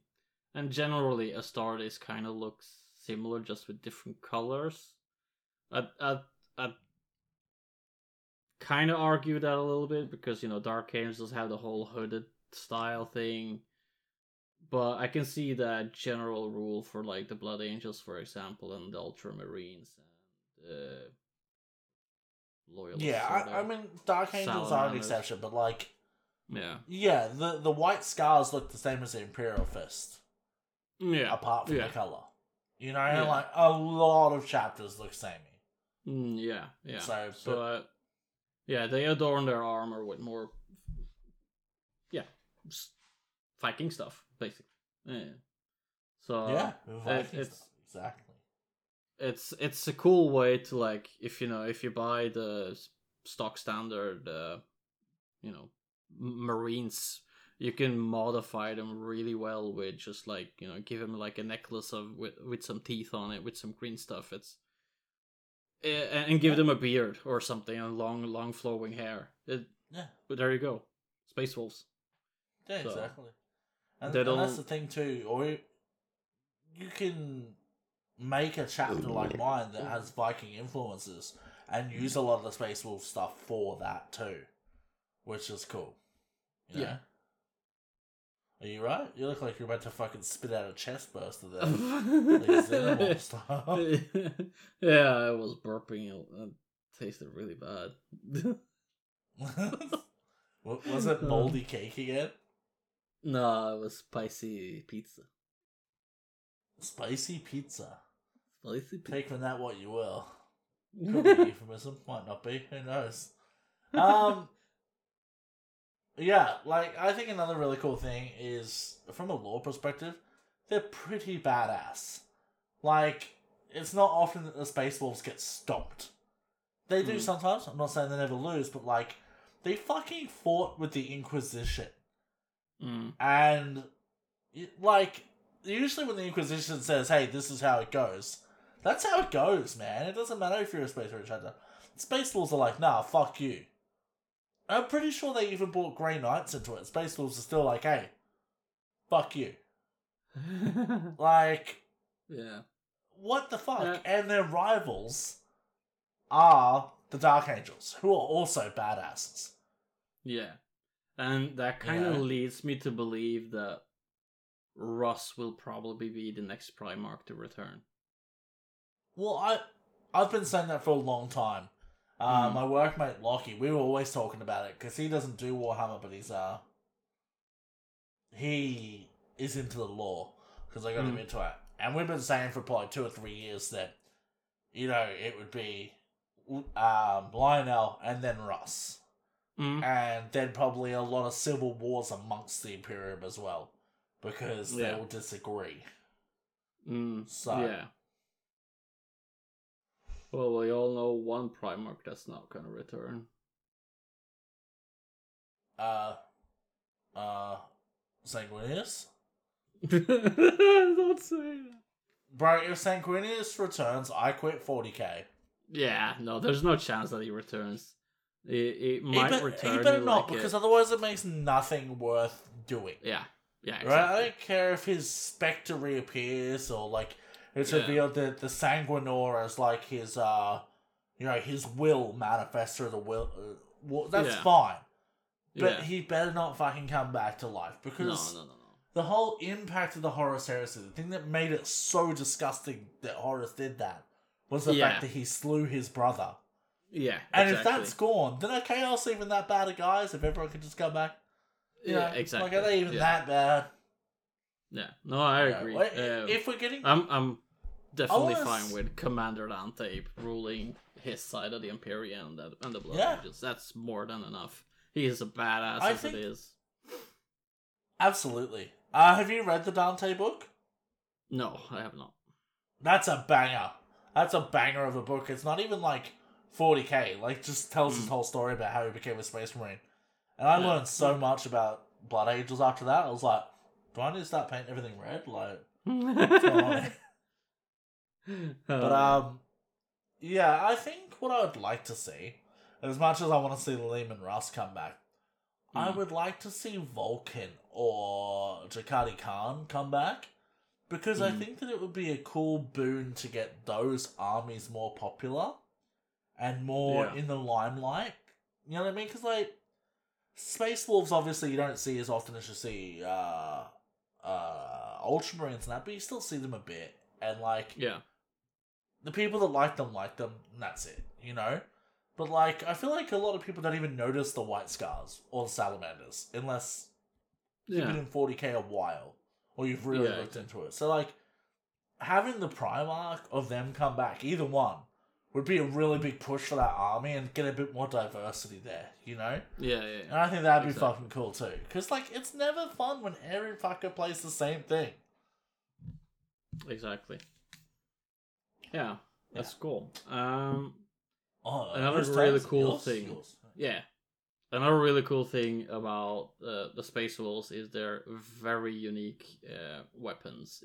and generally Astartes kind of looks similar, just with different colors. I I I kind of argue that a little bit because you know Dark Angels have the whole hooded style thing, but I can see that general rule for like the Blood Angels, for example, and the Ultramarines and uh, Loyalists. Yeah, I, I mean, Dark Angels are an exception, but like, yeah, yeah, the the white scars look the same as the Imperial Fist, yeah, apart from yeah. the color. You know, Yeah. like a lot of chapters look samey. Mm, yeah, yeah. So, So, uh, yeah, they adorn their armor with more, yeah, Viking stuff, basically. Yeah. So yeah, it- it's- exactly. it's it's a cool way to like if you know if you buy the stock standard, uh, you know, Marines. You can modify them really well with just like you know, give them like a necklace of with with some teeth on it with some green stuff. It's and and give them a beard or something and long long flowing hair. It, Yeah, but there you go, Space Wolves. yeah, So, exactly. And, and that's the thing too. Or you, you can make a chapter like mine that has Viking influences and use a lot of the Space Wolf stuff for that too, which is cool. You know? Yeah. Are you right? You look like you're about to fucking spit out a chest there. *laughs* like style. *laughs* yeah, I was burping. It it tasted really bad. *laughs* Wa- was it moldy cake again? no, it was spicy pizza. Spicy pizza. Spicy pizza. Take from that what you will. Could be a euphemism, might not be. Who knows? Um. Yeah, like I think another really cool thing is from a lore perspective, they're pretty badass. Like it's not often that the space wolves get stomped. They do Mm. sometimes. I'm not saying they never lose, but like they fucking fought with the Inquisition, Mm. and like usually when the Inquisition says, "Hey, this is how it goes," that's how it goes, man. It doesn't matter if you're a space hunter. Space Wolves are like, nah, fuck you. I'm pretty sure they even brought Grey Knights into it. Space Wolves are still like, hey, fuck you. *laughs* Like, yeah. what the fuck? Yeah. And their rivals are the Dark Angels, who are also badasses. Yeah. And that kind of Yeah. leads me to believe that Russ will probably be the next Primarch to return. Well, I I've been saying that for a long time. Uh, Mhm. My workmate Lockie, we were always talking about it because he doesn't do Warhammer, but he's uh he is into the lore because I got him Mhm. into it, and we've been saying for probably two or three years that you know it would be um, Lionel and then Russ, Mm. and then probably a lot of civil wars amongst the Imperium as well because they Yeah. will disagree. Mm. So- Yeah. Well, we all know one Primarch that's not gonna return. Uh, uh, Sanguinius. *laughs* Don't say that. Bro, if Sanguinius returns, I quit 40k. Yeah, no, there's no chance that he returns. It, it He, might be- return. he better not, like because otherwise it makes nothing worth doing. yeah, yeah, Right? I don't care if his spectre reappears or like it's Yeah. revealed that the Sanguinor is like his uh, you know, his will manifest through the will. Uh, well, that's Yeah. fine, but yeah. he better not fucking come back to life because no, no, no. the whole impact of the Horus heresy, the thing that made it so disgusting that Horus did that, was the fact that he slew his brother. Yeah, And exactly. if that's gone, then okay, are Chaos even that bad of guys? If everyone could just come back, You yeah, know, exactly. Like, are they even that bad? Yeah, no, I agree. Um, if we're getting, I'm I'm definitely fine with Commander Dante ruling his side of the Imperium and the, and the Blood Yeah. Angels. That's more than enough. He is a badass I as think- it is. absolutely. Uh, have you read the Dante book? No, I have not. That's a banger. That's a banger of a book. It's not even like 40k. Like, just tells his Mm. whole story about how he became a space marine. And I Yeah. learned so much about Blood Angels after that. I was like, do I need to start painting everything red? Like, *laughs* what's going on here? But Uh, um, yeah, I think what I would like to see as much as I want to see Leman Russ come back, I Mm. would like to see Vulcan or Jaghatai Khan come back because I Mm. think that it would be a cool boon to get those armies more popular and more Yeah. in the limelight. You know what I mean? Because like Space Wolves, obviously you don't see as often as you see uh, uh, Ultramarines and that, but you still see them a bit. And like Yeah. The people that like them like them, and that's it, you know? But like, I feel like a lot of people don't even notice the white scars or the salamanders unless you've been in 40k a while or you've really Yeah, looked into it. So like, having the Primarch of them come back, either one, would be a really big push for that army and get a bit more diversity there, you know? Yeah, yeah, And. I think that'd be Exactly. fucking cool too. Because like, it's never fun when every fucker plays the same thing. Exactly. Yeah, that's cool. Um, Oh, Another really cool Yours? thing. Yours. yeah. Another really cool thing about uh, the Space Wolves is their very unique uh, weapons,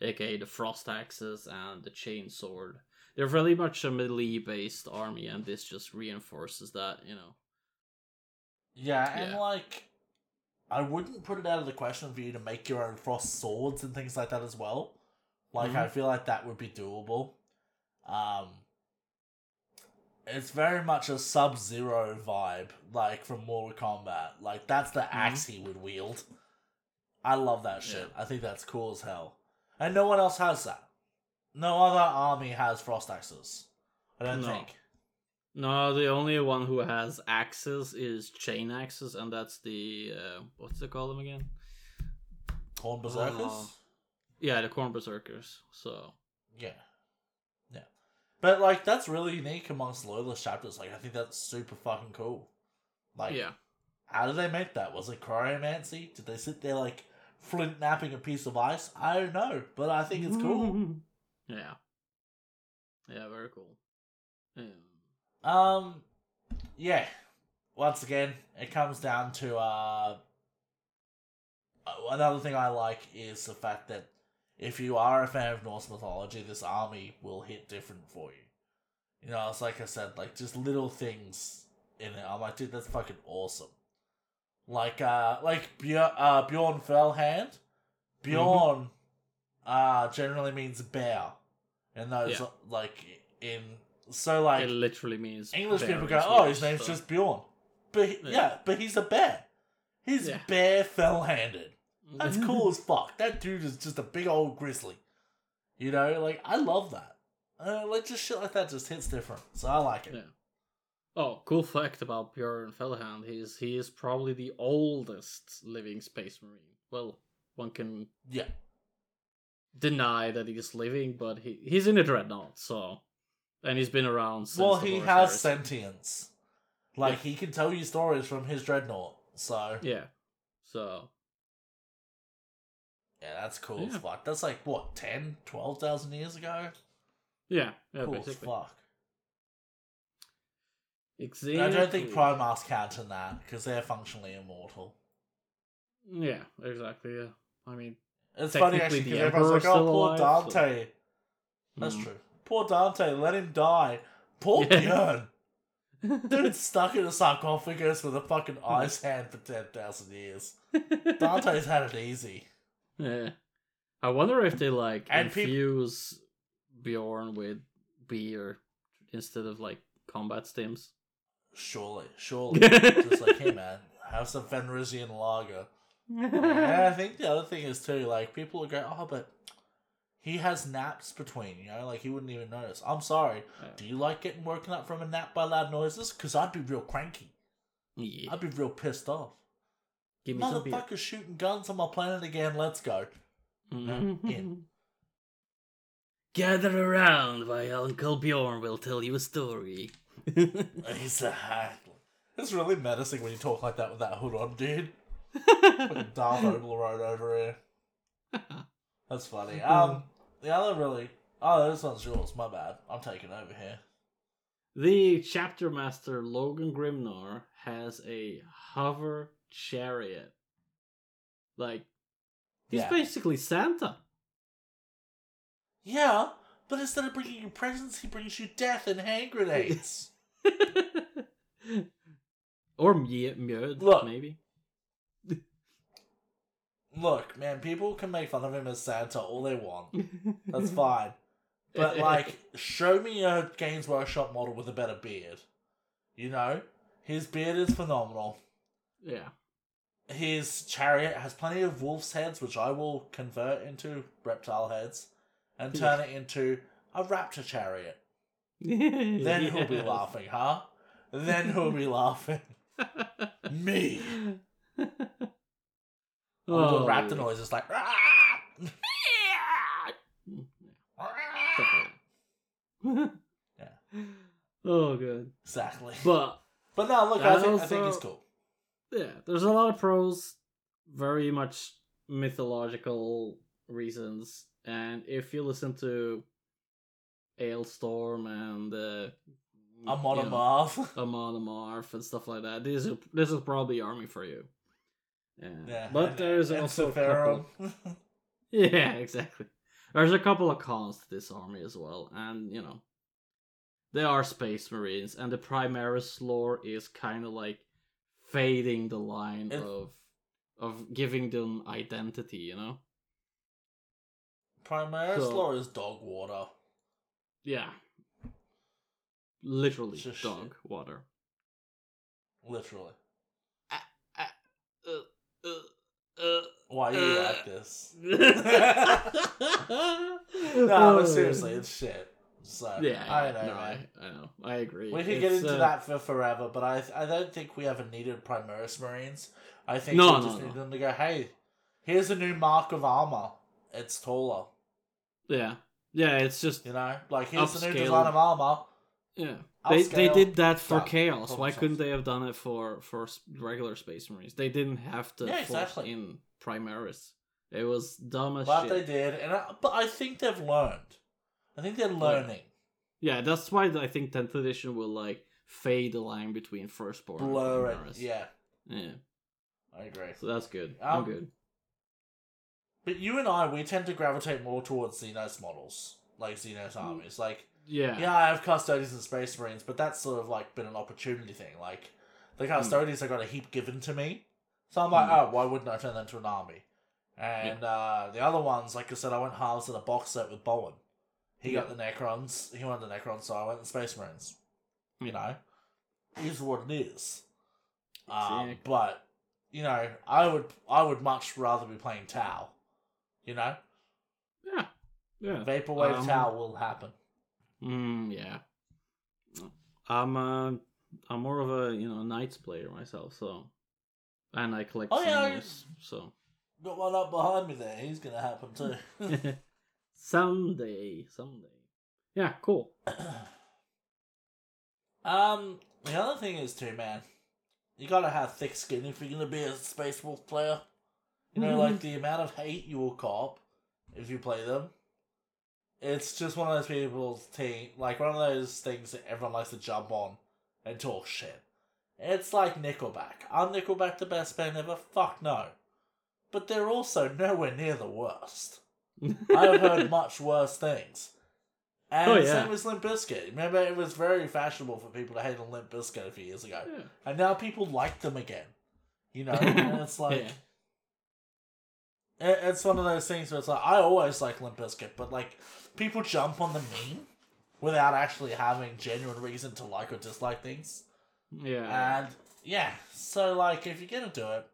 aka the Frost Axes and the Chain Sword. They're very much a melee based army, and this just reinforces that, you know. Yeah, and Yeah. like, I wouldn't put it out of the question for you to make your own frost swords and things like that as well. Like, I Mhm. feel like that would be doable. Um, it's very much a Sub Zero vibe, like from Mortal Kombat. Like, that's the axe he would wield. I love that shit. I think that's cool as hell. And no one else has that. No other army has frost axes. I don't No. think. No, the only one who has axes is Chain Axes, and that's the. Uh, what's they call them again? Khorne Berzerkers? Oh. Yeah, the Khorne Berzerkers. So. Yeah. Yeah. But like that's really unique amongst Loyalist chapters. Like I think that's super fucking cool. Like yeah. how did they make that? Was it cryomancy? Did they sit there like flint knapping a piece of ice? I don't know, but I think it's cool. *laughs* Yeah. Yeah, very cool. Um, Um yeah. Once again, it comes down to uh, another thing I like is the fact that if you are a fan of Norse mythology, this army will hit different for you. You know, it's like I said, like just little things in it. I'm like, dude, that's fucking awesome. Like, uh, like Bjorn, uh, Bjorn Fellhand. Bjorn, uh, generally means bear, and those Yeah. like in so like it literally means English bear people go, oh, his name's so- just Bjorn. But he- yeah. Yeah. but he's a bear. He's Yeah. bare fell handed. That's cool as fuck. That dude is just a big old grizzly. You know, like I love that. Uh, like just shit like that just hits different. So I like it. Yeah. Oh, cool fact about Björn Fellhand. He's he is probably the oldest living space marine. Well, one can Yeah. deny that he's living, but he he's in a dreadnought, so and he's been around since Well, he has sentience. Like Yeah. he can tell you stories from his dreadnought. So Yeah. So yeah, that's cool as fuck. That's like what 10, 12,000 years ago. yeah, yeah, cool as fuck. Exactly. I don't think Primarchs count in that because they're functionally immortal. Yeah, exactly. Yeah. I mean, It's funny actually because everyone's like, "Oh, poor alive, so- Dante." That's mm. true. Poor Dante, let him die. Poor Yeah. Björn. *laughs* Dude's stuck in a sarcophagus with a fucking ice hand for 10,000 years. Dante's had it easy. Yeah. I wonder if they like And peop- infuse Bjorn with beer instead of like combat stims. Surely, surely. *laughs* Just like, hey man, have some Fenrisian lager. *laughs* And I think the other thing is too, like, people are going, oh, but he has naps between, you know, like he wouldn't even notice. I'm sorry. Yeah. Do you like getting woken up from a nap by loud noises? Because I'd be real cranky. Yeah. I'd be real pissed off. Give me some beer. Motherfuckers shooting guns on my planet again. Let's go. In. Gather around, my Uncle Bjorn will tell you a story. *laughs* Exactly. It's really menacing when you talk like that with that hood on, dude. Fucking *laughs* Darth Overlord over here. That's funny. Um, the other really. Oh, this one's yours. My bad. I'm taking over here. the chapter master Logan Grimnar has a hover chariot. Like he's Yeah. basically Santa. Yeah, but instead of bringing you presents, he brings you death and hand grenades. *laughs* or mjöd, Look. maybe. *laughs* Look, man, people can make fun of him as Santa all they want. *laughs* That's fine. But like, show me a Games Workshop model with a better beard. You know, his beard is phenomenal. Yeah. His chariot has plenty of wolf's heads, which I will convert into reptile heads, and turn it into a raptor chariot. *laughs* Then who'll be laughing, huh? Then who'll be laughing? *laughs* Me. *laughs* All the Oh, raptor yeah. noises like. Stuff ah! like. Yeah. Oh, good. exactly. But But no, look, I And think, I think he's cool. Yeah, there's a lot of pros, very much mythological reasons, and if you listen to Alestorm and uh, I'm you know, *laughs* and stuff like that, this is this is probably army for you. Yeah, Yeah, but and- there's and also a couple. *laughs* Yeah, exactly. There's a couple of cons to this army as well, and you know, they are space marines, and the Primaris lore is kind of like fading the line It- of of giving them identity. You know? Primaris So- lore is dog water. Yeah. Literally, just dog shit. water. Literally. Uh, uh, uh, Why are you Uh, like this? *laughs* *laughs* no, No, but seriously, it's shit. So, Yeah, I know, no. I, I know. I agree. We could get into uh, that for forever, but I I don't think we ever needed Primaris Marines. I think No, we no, just no. need them to go, hey, here's a new mark of armor. It's taller. Yeah, yeah. It's just You know? Like, here's the new design of armor. yeah. They they did that for chaos. Why couldn't they have done it for for regular Space Marines? They didn't have to Yeah, force exactly. in Primaris. It was dumb as But shit. But they did, and I, but I think they've learned. I think they're learning. Yeah, that's why I think 10th edition will like fade the line between firstborn Blur and it. Primaris. Yeah, yeah. I agree. So that's good. Um, I'm good. But you and I, we tend to gravitate more towards Xenos models, like Xenos Mm. armies. Like, Yeah. yeah, I have Custodians and Space Marines, but that's sort of like been an opportunity thing. Like, the Custodians, I got a heap given to me. So I'm like, Mm. oh, why wouldn't I turn that into an army? And uh, the other ones, like I said, I went halves in a box set with Bowen. He got the Necrons, he wanted the Necrons, so I went the Space Marines. You know, is what it is. Um, but you know, I would I would much rather be playing Tau. You know, Yeah. Yeah. Vaporwave Um, Tau will happen. Mm, yeah. I'm uh, I'm more of a you know Knights player myself, so and I collect Oh, yeah, so Got one up behind me there. He's gonna happen too. *laughs* someday, someday. Yeah, cool. *coughs* um, the other thing is too, man. You gotta have thick skin if you're gonna be a Space Wolf player. You know, like *laughs* the amount of hate you will cop if you play them. It's just one of those people's team, like one of those things that everyone likes to jump on and talk shit. It's like Nickelback. Are Nickelback the best band ever? Fuck no. But they're also nowhere near the worst. I've heard much worse things. And Oh, yeah. same as Limp Bizkit. Remember, it was very fashionable for people to hate on Limp Bizkit a few years ago. Yeah. And now people like them again. You know? *laughs* and it's like... Yeah. It- It's one of those things where it's like I always like Limp Bizkit, but like people jump on the meme without actually having genuine reason to like or dislike things. Yeah. And yeah, so like if you're gonna do it,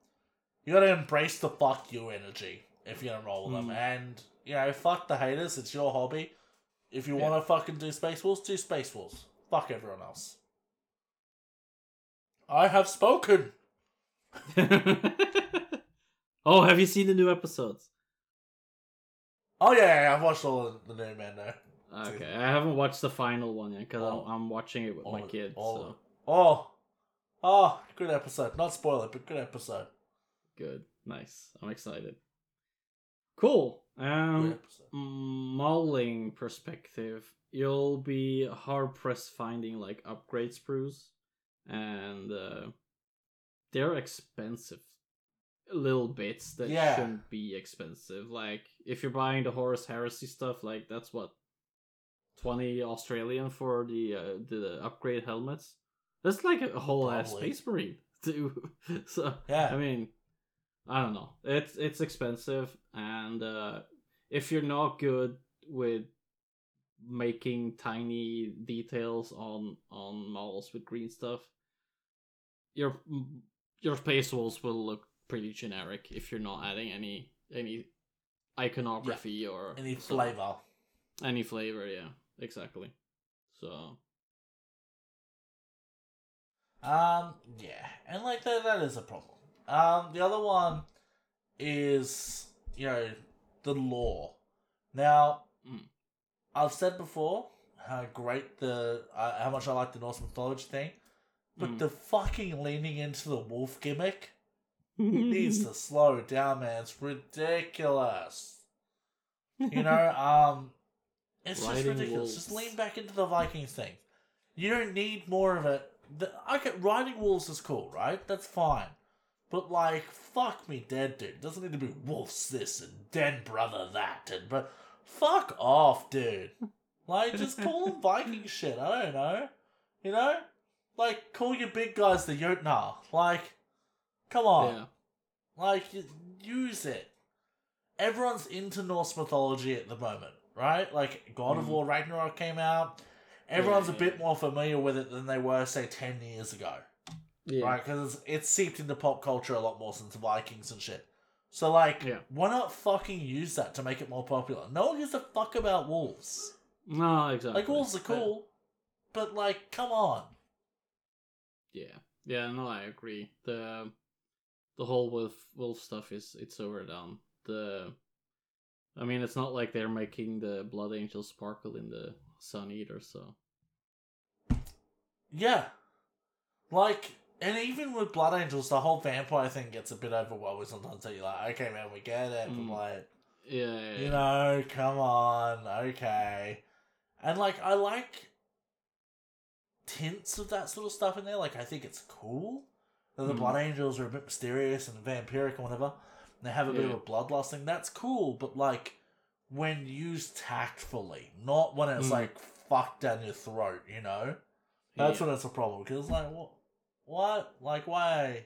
you gotta embrace the fuck you energy if you're gonna roll with them. Mm. And you know, fuck the haters. It's your hobby. If you Yeah. want to fucking do Space Wars, do Space Wars. Fuck everyone else. I have spoken. *laughs* oh, have you seen the new episodes? Oh yeah, yeah, I've watched all the new men now. Okay, I haven't watched the final one yet because Oh. I'm, I'm watching it with my All- kid. all- So Oh, oh, good episode. Not spoiler, but good episode. good, nice. I'm excited. Cool. Um, episode. modeling perspective, you'll be hard pressed finding like upgrade sprues, and uh, they're expensive. Little bits that Yeah. shouldn't be expensive. Like if you're buying the Horus Heresy stuff, like that's what twenty Australian for the uh, the upgrade helmets, That's like a whole ass space marine *laughs* too. *laughs* so Yeah. I mean, I don't know. It's it's expensive, and uh, if you're not good with making tiny details on on models with green stuff, your your space wolves will look pretty generic if you're not adding any any iconography or Any flavor. any flavor. Yeah, exactly. So Um, yeah, and like that, that is a problem. Um, the other one is you know the lore. Now, Mm. I've said before how great the uh, how much I like the Norse mythology thing, but Mm. the fucking leaning into the wolf gimmick *laughs* needs to slow down, man. It's ridiculous. You know, *laughs* um, it's just ridiculous. Just lean back into the Viking thing. You don't need more of it. The, okay, riding wolves is cool, right? That's fine. But like, fuck me dead, dude. It doesn't need to be wolves this and den brother that and but fuck off, dude. Like, just call them *laughs* Viking shit. I don't know. You know, like call your big guys the Jotnar. Like, come on. yeah. Like, use it. Everyone's into Norse mythology at the moment, right? Like, God of Mm. War Ragnarok came out. Everyone's Yeah, a bit more familiar with it than they were, say, 10 years ago, Yeah. right? Because it's, it's seeped into pop culture a lot more since Vikings and shit. So, like, Yeah. why not fucking use that to make it more popular? No one gives a fuck about wolves. No, exactly. Like, wolves are cool, but, like, come on. Yeah, yeah, no, I agree. The the whole wolf wolf stuff is it's overdone. The I mean, it's not like they're making the blood angel sparkle in the sun either. So Yeah. Like, and even with Blood Angels, the whole vampire thing gets a bit overwhelming sometimes. That you're like, okay, man, we get it, Mm. but like, yeah, yeah, you yeah. know, come on, okay. And like, I like tints of that sort of stuff in there. Like, I think it's cool that the Mm. Blood Angels are a bit mysterious and vampiric and whatever. And they have a bit of a bloodlust thing. That's cool, but like, when used tactfully, not when it's Mm. like fucked down your throat, you know? That's Yeah. when it's a problem because like what, what, like why,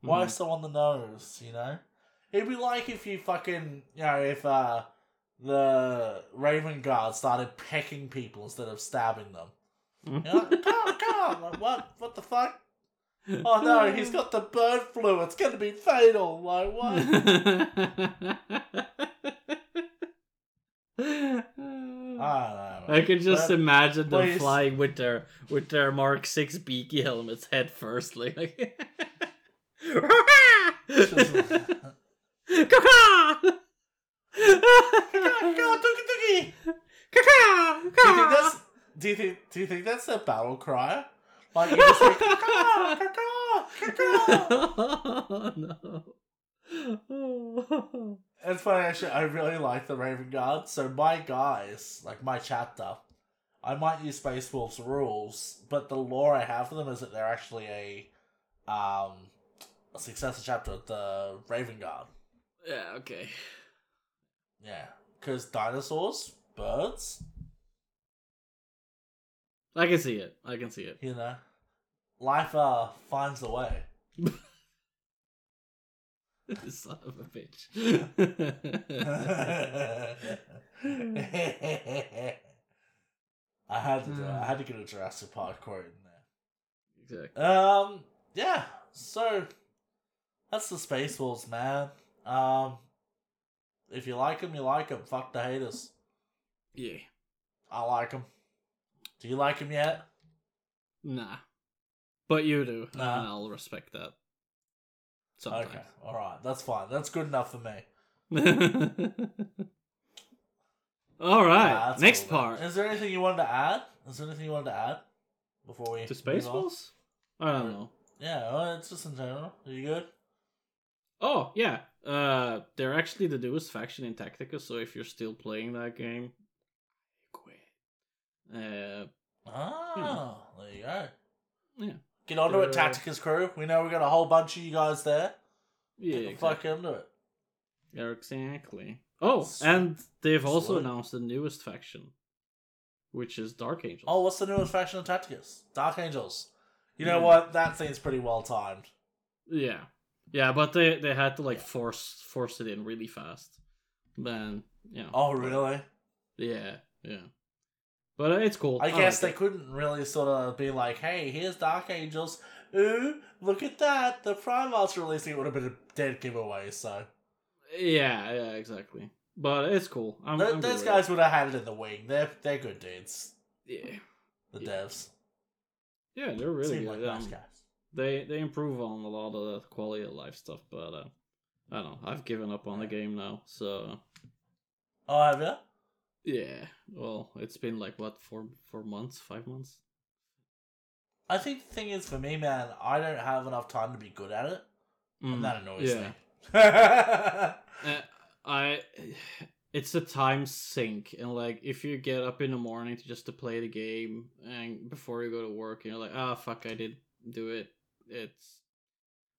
why Mhm. so on the nose? You know, it'd be like if you fucking, you know, if uh the Raven Guard started pecking people instead of stabbing them. Mhm. You're like, come on, come on, like what, what the fuck? *laughs* Oh no, he's got the bird flu. It's gonna be fatal. Like what? *laughs* I don't know. I can just imagine them please. flying with their with their Mark Six beaky helmets head first, like. Caca! Go, Doogie Doogie! Do you think that's do you think do you think that's their battle cry? Like *laughs* you just like caw, caw, caw. no. *laughs* It's funny actually. I really like the Raven Guard. So my guys, like my chapter, I might use Space Wolf's rules, but the lore I have for them is that they're actually a um a successor chapter of the Raven Guard. yeah, okay. Yeah, because dinosaurs, birds, I can see it. I can see it. you know, life uh finds a way. *laughs* *laughs* Son of a bitch. *laughs* I had to do. I had to get a Jurassic Park quote in there. exactly. Um, yeah. So that's the Space Wolves, man. Um, if you like them, you like them. Fuck the haters. Yeah. I like them. Do you like them yet? Nah. But you do. Nah. And I'll respect that. Sometimes. Okay, all right. That's fine. That's good enough for me. *laughs* All right. Ah, that's Next cool, part. Is there anything you wanted to add? Is there anything you wanted to add before we To Space move? I don't know. Yeah, well, it's just in general. Are you good? Oh, yeah. Uh, they're actually the newest faction in Tacticus, so if you're still playing that game, quit. Uh, Ah, there you go. Yeah. Get onto it, Tacticus crew. We know we got a whole bunch of you guys there. yeah, Get the exactly. fuck into it. Yeah, exactly. Oh, and they've also announced the newest faction, which is Dark Angels. Oh, what's the newest faction of Tacticus? Dark Angels. You know what? That seems pretty well timed. Yeah, yeah, but they they had to like Yeah. force force it in really fast. Then you know. Oh, really? Yeah, yeah. But uh, it's cool. I guess they it. couldn't really sort of be like, "Hey, here's Dark Angels. Ooh, look at that! The Primarch's releasing it would have been a dead giveaway." So Yeah, yeah, exactly. But it's cool. I'm, Th- I'm those guys would have had it in the wing. They're they're good dudes. Yeah, The Yeah. devs yeah, they're really seem good. like nice Um, guys. they they improve on a lot of the quality of life stuff, but uh, I don't know. I've given up on the game now, so Oh, have you? Yeah. Well, it's been like what four four months, five months. I think the thing is for me, man, I don't have enough time to be good at it, Mm, and that annoys yeah. me. Uh, I *sighs* it's a time sink and like if you get up in the morning to just to play the game and before you go to work and you're like ah fuck I did do it it's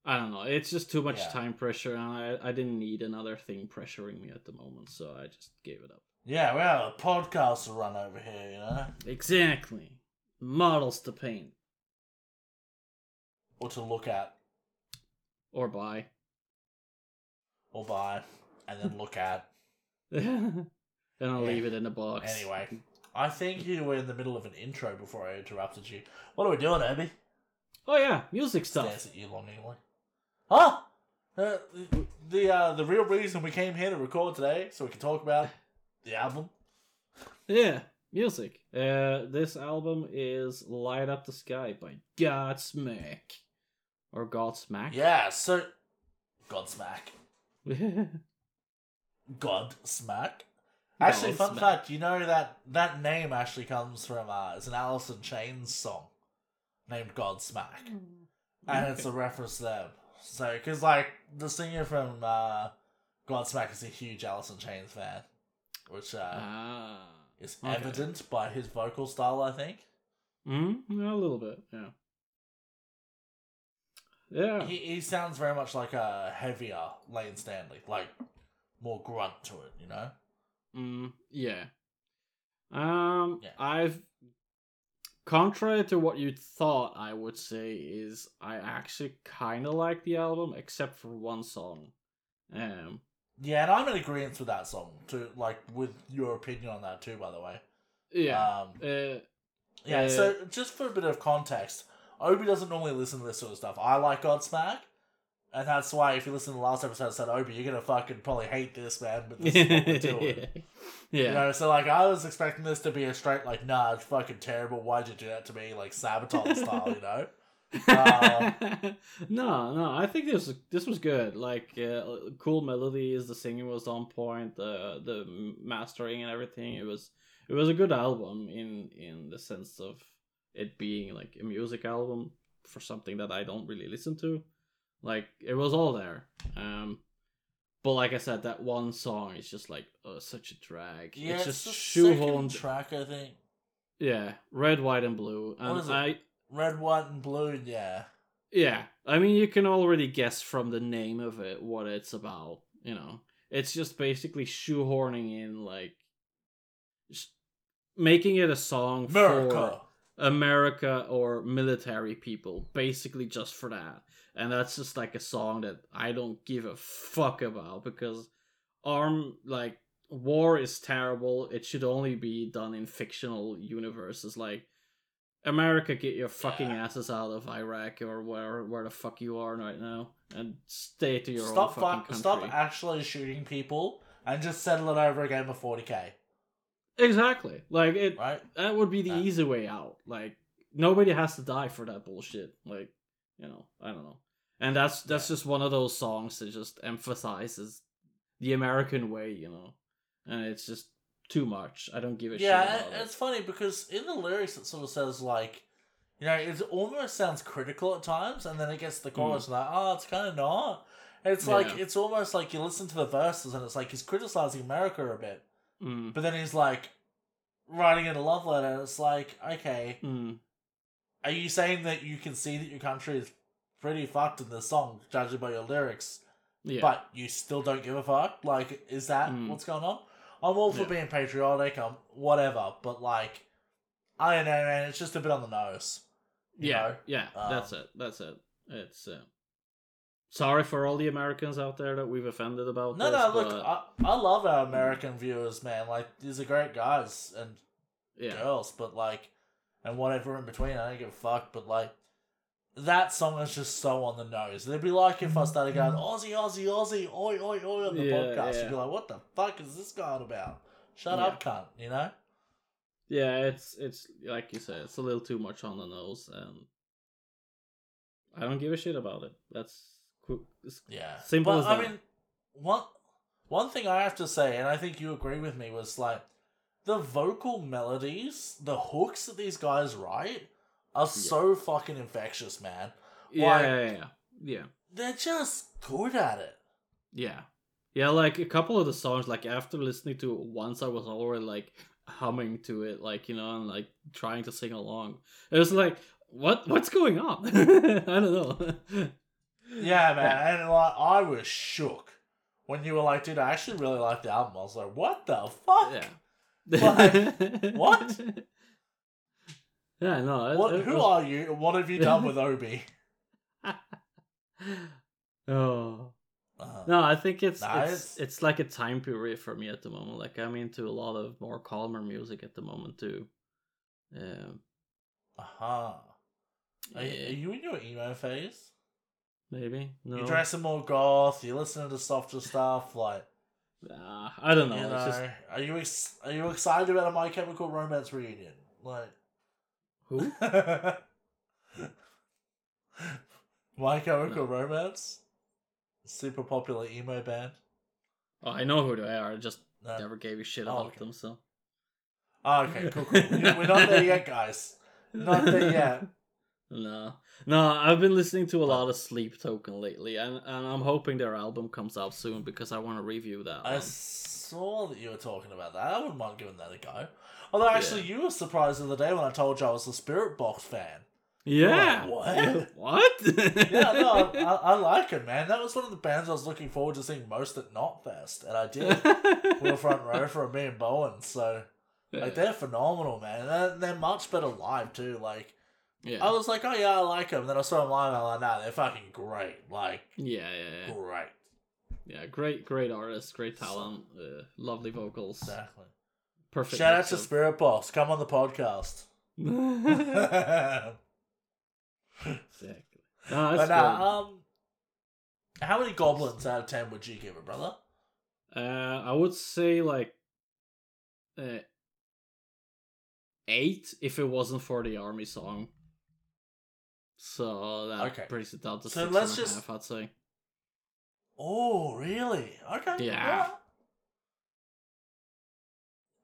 I don't know it's just too much Yeah. time pressure and I I didn't need another thing pressuring me at the moment so I just gave it up yeah, we have a podcast to run over here, you know, exactly models to paint or to look at, or buy or buy, and then look at. *laughs* *laughs* and I'll Yeah. leave it in the box Anyway, I think you were in the middle of an intro before I interrupted you. What are we doing, Abby? oh yeah music stuff Stares at you longingly. Huh? Uh, the the, uh, the real reason we came here to record today, so we can talk about the album. Yeah, music. Uh, this album is "Light Up the Sky" by Godsmack, or Godsmack. Yeah, so Godsmack. *laughs* Godsmack. Actually, fun Godsmack. fact, you know that that name actually comes from uh, it's an Alice in Chains song named Godsmack, and it's a reference to them. So, because like the singer from uh, Godsmack is a huge Alice in Chains fan, which uh, ah, is okay. evident by his vocal style, I think. mm, yeah, a little bit. Yeah, yeah. He he sounds very much like a heavier Layne Staley, like more grunt to it, you know. Mm, yeah. Um, Yeah. I've contrary to what you thought, I would say is I actually kind of like the album, except for one song. Um, Yeah, and I'm in agreement with that song too. Like with your opinion on that too, by the way. yeah. Um, uh, yeah. uh, so just for a bit of context, Obi doesn't normally listen to this sort of stuff. I like Godsmack, and that's why if you listen to the last episode, I said Obi, you're gonna fucking probably hate this man, but this is what we're *laughs* doing. yeah. You know, so like I was expecting this to be a straight like, nah, it's fucking terrible. Why'd you do that to me? Like Sabaton style, you know? Uh, *laughs* no, no, I think this this was good. Like, uh, cool melodies, the singing was on point, the the mastering and everything. It was it was a good album in in the sense of it being like a music album for something that I don't really listen to. Like, it was all there. Um, but like I said, that one song is just like oh, such a drag. Yeah, it's it's, just shoehorned. track, I think. Yeah, red, white, and blue. And? I Red, white, and blue. Yeah. Yeah, I mean, you can already guess from the name of it what it's about. You know, it's just basically shoehorning in like making it a song America. for America or military people, basically just for that. And that's just like a song that I don't give a fuck about because arm like war is terrible. It should only be done in fictional universes like America, get your fucking Yeah. asses out of Iraq or where where the fuck you are right now, and stay to your Stop, own fucking fu- country. stop actually shooting people and just settle it over a game of 40k, exactly, like it. right? That would be the Yeah. easy way out. Like nobody has to die for that bullshit. Like you know, I don't know. And that's that's just one of those songs that just emphasizes the American way, you know, and it's just too much. I don't give a Yeah, shit about it. it's funny because in the lyrics it sort of says like, you know, it almost sounds critical at times, and then it gets to the chorus and like, oh, it's kind of not. And it's like Hmm. It's almost like you listen to the verses and it's like he's criticizing America a bit, Mm, but then he's like writing in a love letter. And it's like, okay, mm. are you saying that you can see that your country is pretty fucked in this song, judging by your lyrics? Yeah. but you still don't give a fuck. Like, is that Mm. what's going on? I'm all for Yeah. being patriotic. I'm whatever, but like, I don't know, man. It's just a bit on the nose. yeah, know? yeah, that's Um, it. That's it. It's uh, sorry for all the Americans out there that we've offended about. No, this, no, look, I, I love our American viewers, man. Like, these are great guys and yeah, girls, but like, and whatever in between, I don't give a fuck. But like, that song is just so on the nose. It'd be like if I mm-hmm. started going mm-hmm. Aussie, Aussie, Aussie, oi, oi, oi on the Yeah, podcast. yeah. You'd be like, what the fuck is this going about? Shut Yeah. up, cunt. You know? yeah. It's it's like you said, it's a little too much on the nose, and I don't give a shit about it. That's it's Yeah. Simple but, as I that. mean, one one thing I have to say, and I think you agree with me, was like the vocal melodies, the hooks that these guys write are so fucking infectious, man. yeah, Like- yeah, yeah, yeah. They're just good at it. Yeah. Yeah, like a couple of the songs, like after listening to it once, I was already like humming to it, like, you know, and like trying to sing along. It was like, what what's going on? *laughs* I don't know. Yeah, man. And like, I was shook when you were like, dude, I actually really like the album. I was like, what the fuck? yeah. Like, what? *laughs* Yeah, no. It, What, it who was- are you? What have you done with Obi? *laughs* oh. Uh, No, I think it's Nah, it's it's- like a time period for me at the moment. Like I'm into a lot of more calmer music at the moment too. Um, uh-huh. Are, yeah, are you in your emo phase? maybe no. You dressing more goth? You're listening to softer stuff? Like, *laughs* Nah, I don't know. you know, just are you ex- are you excited about a My Chemical Romance reunion? Like, who? *laughs* My Chemical Romance, super popular emo band. Oh, I know who they are. I just No. never gave a shit Oh, about okay. them. So Oh, okay, cool, cool. *laughs* We're not there yet, guys. Not there yet. *laughs* no, no. I've been listening to a lot of Sleep Token lately, and and I'm hoping their album comes out soon because I want to review that. I one. saw that you were talking about that. I wouldn't mind giving that a go. Although, actually, you were surprised the other day when I told you I was a Spiritbox fan. Yeah. like, what? *laughs* What? Yeah, no, *laughs* I, I, like it, man. That was one of the bands I was looking forward to seeing most at Knotfest, and I *laughs* did. we were front row for me and Bowen, so like they're phenomenal, man. They're, they're much better live too. Like yeah. I was like, oh yeah, I like them. And Then I saw them live, and I'm like, nah, they're fucking great. Like yeah, yeah, yeah. great, Yeah, great, great artist, great talent, uh, lovely vocals, exactly. Perfect. Shout out to of- Spiritbox. Come on the podcast. *laughs* exactly. No, but that's nah, good. um, how many goblins out of ten would you give it, brother? Uh, I would say like uh, eight if it wasn't for the army song. So that Okay. brings it down to So six let's and a just- half, I'd say. Oh, really? Okay. Yeah. well.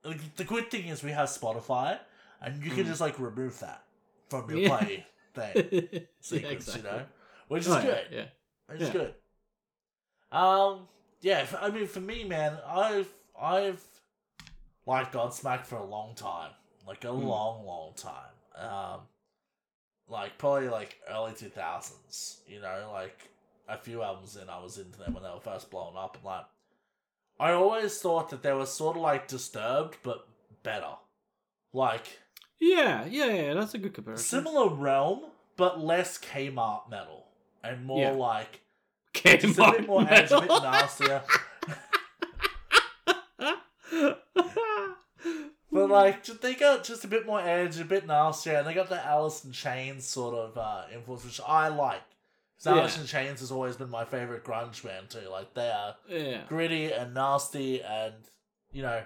The- The good thing is we have Spotify, and you can Mm. just like remove that from your Yeah. play thing *laughs* yeah, exactly. you know, which is Oh, good. Yeah. Which is Yeah. good. Um, yeah. I mean, for me, man, I've I've liked Godsmack for a long time, like a Mm. long, long time. Um, like probably like early two thousands. You know, like a few albums in, I was into them when they were first blowing up, and like I always thought that they were sort of like Disturbed, but better. Like Yeah, yeah, yeah, that's a good comparison. similar realm, but less Kmart metal and more Yeah. like just a bit more edge, a bit nastier. *laughs* But like, ju- they got just a bit more edge, a bit nastier, and they got the Alice in Chains sort of uh, influence, which I like. Alice Yeah. in Chains has always been my favorite grunge band too. Like they are yeah. gritty and nasty, and you know,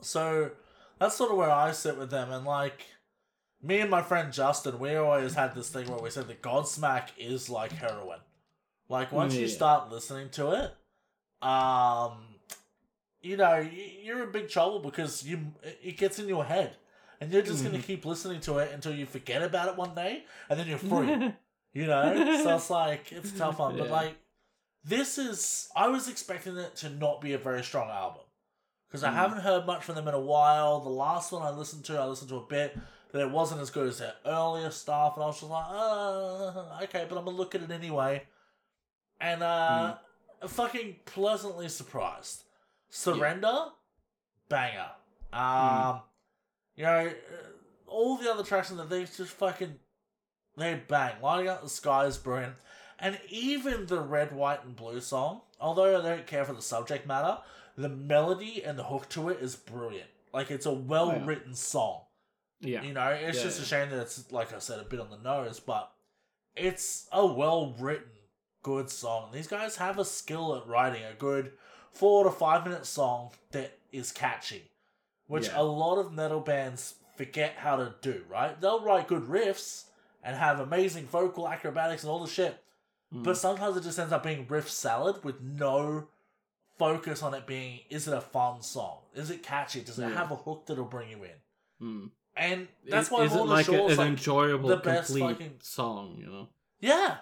so that's sort of where I sit with them. And like, me and my friend Justin, we always had this thing where we said that Godsmack is like heroin. Like once you start listening to it, um, you know, you're in big trouble because you it gets in your head, and you're just gonna Mhm. keep listening to it until you forget about it one day, and then you're free. *laughs* You know? so *laughs* it's like it's a tough one. But like this is I was expecting it to not be a very strong album. Because I Mm. haven't heard much from them in a while. The last one I listened to, I listened to a bit, but it wasn't as good as their earlier stuff, and I was just like, uh, okay, but I'm gonna look at it anyway. And uh fucking pleasantly surprised. Surrender, banger. Um you know, all the other tracks in the things just fucking they bang. Lighting Up the Sky is brilliant. And even the Red, White, and Blue song, although I don't care for the subject matter, the melody and the hook to it is brilliant. Like, it's a oh, well written song. Yeah. You know, it's Yeah, just a shame that it's, like I said, a bit on the nose, but it's a well written, good song. These guys have a skill at writing a good four to five minute song that is catchy, which Yeah. a lot of metal bands forget how to do, right? They'll write good riffs and have amazing vocal acrobatics and all the shit, Mm. but sometimes it just ends up being riff salad with no focus on it being is it a fun song? Is it catchy? Does it Yeah. have a hook that'll bring you in? Mm. And that's Is- why is it Lorna like a- an like enjoyable, the best complete fucking- song, you know? Yeah.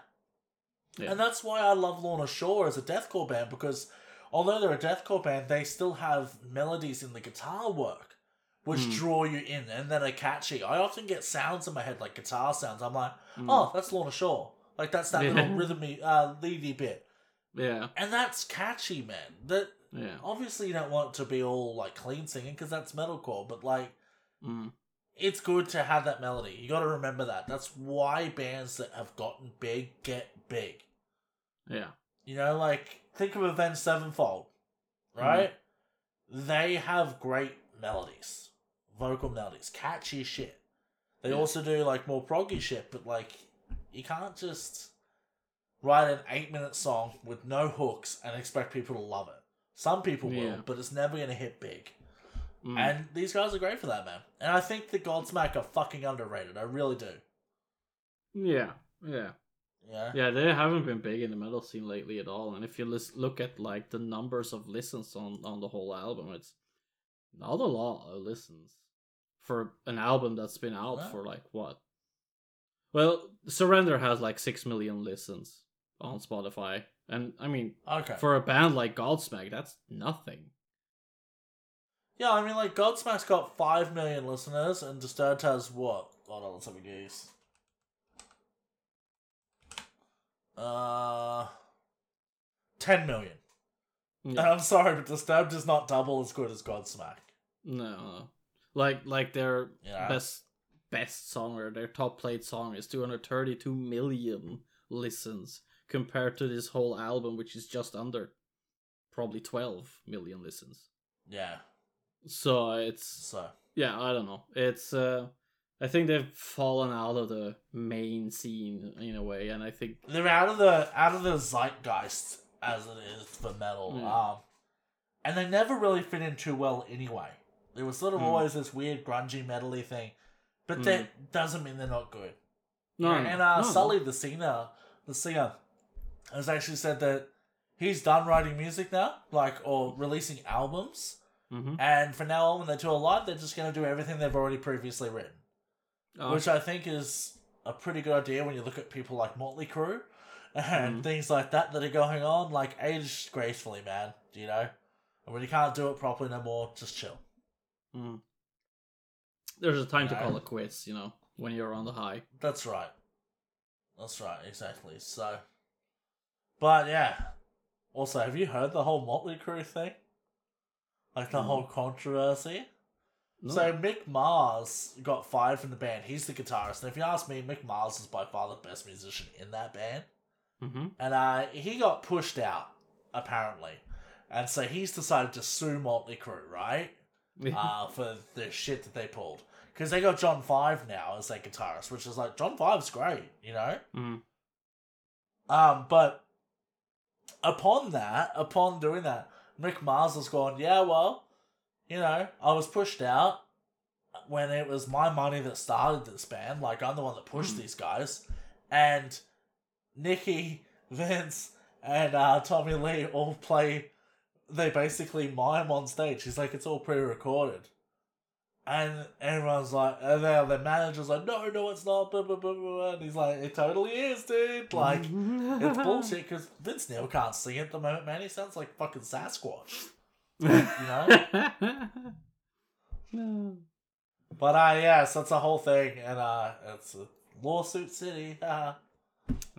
Yeah. And that's why I love Lorna Shore as a deathcore band because although they're a deathcore band, they still have melodies in the guitar work which Mm. draw you in and then are catchy. I often get sounds in my head like guitar sounds. I'm like, Mm. oh, that's Lorna Shore. Like that's that Yeah. little *laughs* rhythmy, uh, leady bit, Yeah, and that's catchy, man. That yeah. obviously you don't want to be all like clean singing because that's metalcore, but like Mm. it's good to have that melody. You got to remember that. That's why bands that have gotten big get big. Yeah. You know, like think of Avenged Sevenfold, right? They have great melodies, vocal melodies, catchy shit. They Yeah. also do like more proggy shit, but like you can't just write an eight-minute song with no hooks and expect people to love it. Some people Yeah. will, but it's never gonna hit big. Mm. And these guys are great for that, man. And I think the Godsmack are fucking underrated. I really do. yeah, yeah. Yeah. Yeah, they haven't been big in the metal scene lately at all. And if you look at like the numbers of listens on on the whole album, it's not a lot of listens for an album that's been out for like what? Well, Surrender has like six million listens on Spotify, and I mean, Okay. for a band like Godsmack, that's nothing. Yeah, I mean, like Godsmack's got five million listeners, and Disturbed has what? Hold on, let's have a guess. Uh, ten million. And *laughs* I'm sorry, but Disturbed is not double as good as Godsmack. No. Like like their Yeah. best best song or their top played song is 232 million listens compared to this whole album which is just under probably 12 million listens Yeah. so it's So yeah i don't know it's uh i think they've fallen out of the main scene in a way and i think they're out of the out of the zeitgeist as it is for metal. Mm. Um, and they never really fit in too well anyway. There was sort of Mm. always this weird grungy metally thing, but Mm. that doesn't mean they're not good. no and uh, no, Sully, the singer, the singer, has actually said that he's done writing music now, like or releasing albums. Mhm. And from now on, when they tour live, they're just going to do everything they've already previously written, Oh, which I think is a pretty good idea when you look at people like Motley Crue and Mhm. things like that that are going on. Like age gracefully, man. You know, and when you can't do it properly no more, just chill. Mm. there's a time to call it quits you know when you're on the high That's right. That's right, exactly. So, but yeah. Also, have you heard the whole Motley Crue thing? Like the No. whole controversy? No. So Mick Mars got fired from the band. He's the guitarist, and if you ask me, Mick Mars is by far the best musician in that band. mm-hmm. And uh, he got pushed out apparently, and so he's decided to sue Motley Crue, right? Uh, for the shit that they pulled. Because they got John Five now as their guitarist, which is like John Five's great, you know. Mhm. Um, but upon that, upon doing that, Mick Mars has gone, yeah, well, you know, I was pushed out when it was my money that started this band. Like I'm the one that pushed Hmm. these guys, and Nicky, *laughs* Vince, and uh, Tommy Lee all play. They basically mime on stage. He's like, it's all pre-recorded. And everyone's like, and then the manager's like, no, no, it's not. Blah, blah, blah, blah. And he's like, it totally is, dude. *laughs* Like, it's bullshit because Vince Neil can't sing at the moment, man. He sounds like fucking Sasquatch. you know? no. *laughs* But uh, yeah, so it's a whole thing, and uh, it's a lawsuit city. *laughs*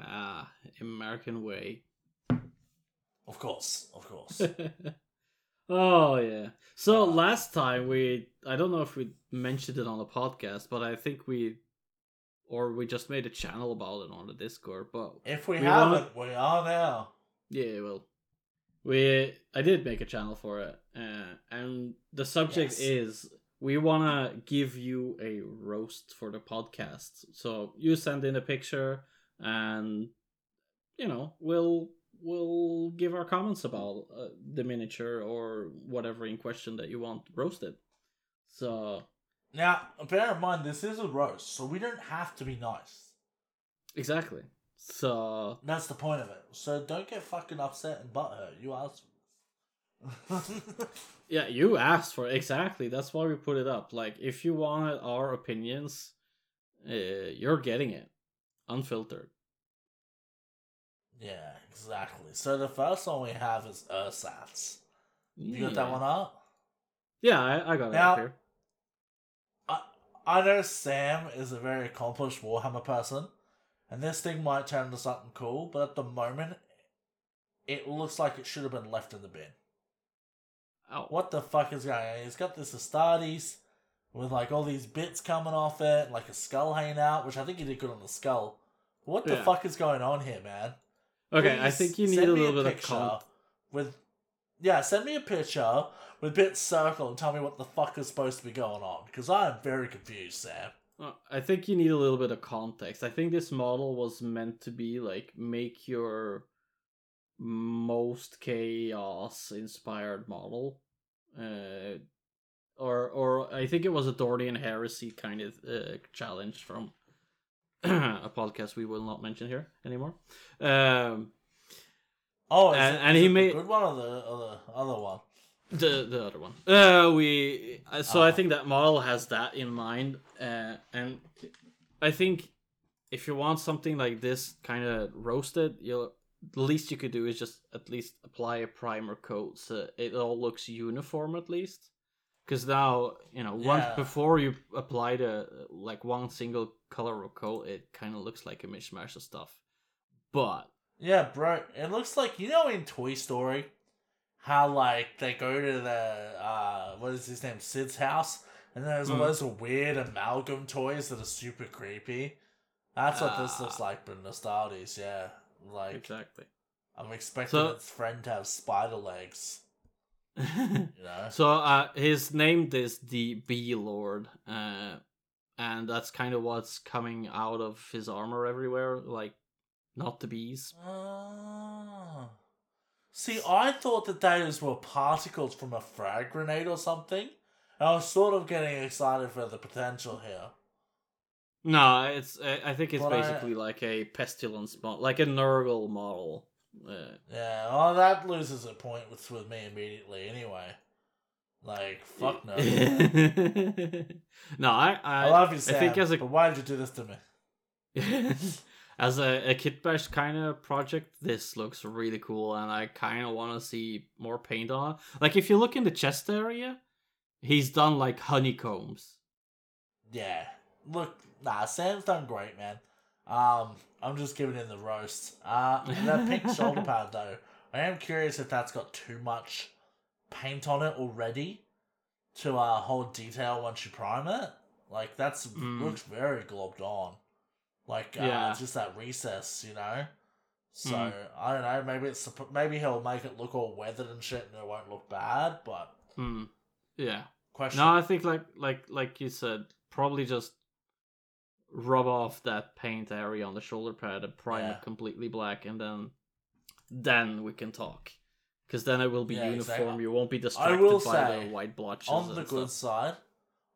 Ah, American way. Of course, of course. *laughs* oh yeah. So Uh, last time we I don't know if we mentioned it on the podcast, but I think we or we just made a channel about it on the Discord. But If we, We haven't, we are now. yeah, well, we I did make a channel for it, uh, and the subject Yes. is we want to give you a roast for the podcast. So you send in a picture, and you know we'll we'll give our comments about uh, the miniature or whatever in question that you want roasted. So Now, bear in mind, this is a roast, so we don't have to be nice. exactly. So That's the point of it. So don't get fucking upset and butthurt. You asked. *laughs* Yeah, you asked for it. exactly. That's why we put it up. Like, if you wanted our opinions, uh, you're getting it, unfiltered. Yeah, exactly. So the first one we have is Ursats. You got that one up? Yeah, I, I got it Now- up here. I I know Sam is a very accomplished Warhammer person, and this thing might turn into something cool, but at the moment, it looks like it should have been left in the bin. Oh, What the fuck is going on? He's got this Astartes with like all these bits coming off it, like a skull hanging out, which I think he did good on the skull. What the Yeah. fuck is going on here, man? Okay, I think you need a little bit of con- with yeah, send me a picture with bits circle and tell me what the fuck is supposed to be going on because I am very confused, Sam. I think you need a little bit of context. I think this model was meant to be like make your most chaos inspired model. Uh or or I think it was a Dorian heresy kind of uh, challenge from a podcast we will not mention here anymore. Um Oh, And- it, and he made- good one or the other other one? the the other one. Uh, we uh, so I Ah. think that model has that in mind, uh, and I think if you want something like this kind of roasted, you the least you could do is just at least apply a primer coat so it all looks uniform at least. Because now you know once Yeah. before you apply the like one single color of coat, it kind of looks like a mishmash of stuff. But Yeah, bro. It looks like you know in Toy Story, how like they go to the uh what is his name Sid's house, and there's all Mhm. those weird amalgam toys that are super creepy. That's what this Ah. looks like, but Nostalgies, yeah. Like exactly. I'm expecting So- its friend to have spider legs. *laughs* You know. So uh, his name is the Bee Lord, uh, and that's kind of what's coming out of his armor everywhere, like not the bees. Ah. See, I thought that those were particles from a frag grenade or something. I was sort of getting excited for the potential here. No, it's I I think it's But I- basically like a pestilence model, like a Nurgle model. Uh, Yeah, well, that loses a point with, with me immediately anyway. Like, *laughs* fuck no. no, I I, I love you, Sam, I think as a but why did you do this to me? *laughs* as a, a kit bash kind of project, this looks really cool, and I kind of want to see more paint on it. Like if you look in the chest area, he's done like honeycombs. Yeah. Look, nah, Sam's done great, man. Um, I'm just giving him the roast. Uh, that pink shoulder *laughs* pad, though, I am curious if that's got too much paint on it already to uh, hold detail once you prime it. Like, that's Mm. looks very globbed on. Like, uh, Yeah. just that recess, you know? So, Mm. I don't know, maybe it's maybe he'll make it look all weathered and shit and it won't look bad, but Hmm. Yeah. question. No, I think like like like you said, probably just rub off that paint area on the shoulder pad and prime Yeah. it completely black, and then then we can talk. Because then it will be Yeah, uniform. exactly. You won't be distracted by say, the white blotches. on the good stuff. side,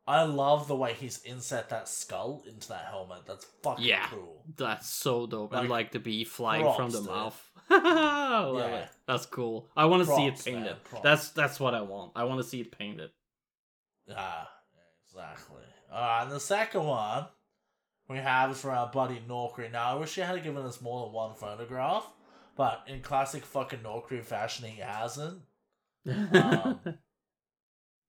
I love the way he's inset that skull into that helmet. That's fucking Yeah. cool. That's so dope. Like, like the bee flying from the dude. mouth. *laughs* Yeah. it. That's cool. I want to see it Props, man, painted. That's that's what I want. I want to see it painted. Ah, exactly. Alright, and the second one we have is from our buddy Norkri. Now, I wish he had given us more than one photograph, but in classic fucking Norkri fashion, he hasn't. *laughs*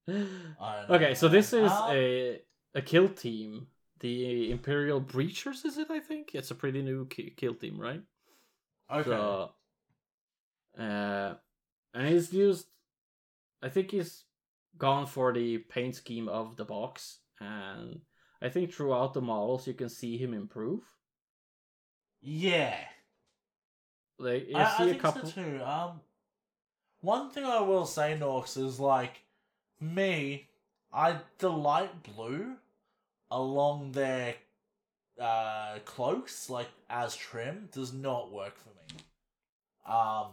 Um, okay, so this is Ah, a a kill team. The Imperial Breachers, is it? I think it's a pretty new ki- kill team, right? Okay. So, uh, and he's used. I think he's gone for the paint scheme of the box, and I think throughout the models you can see him improve. Yeah. Like you I, I see a think couple. so too. Um, one thing I will say, Norks, is like me. I delight blue along their uh cloaks, like as trim, does not work for me. Um,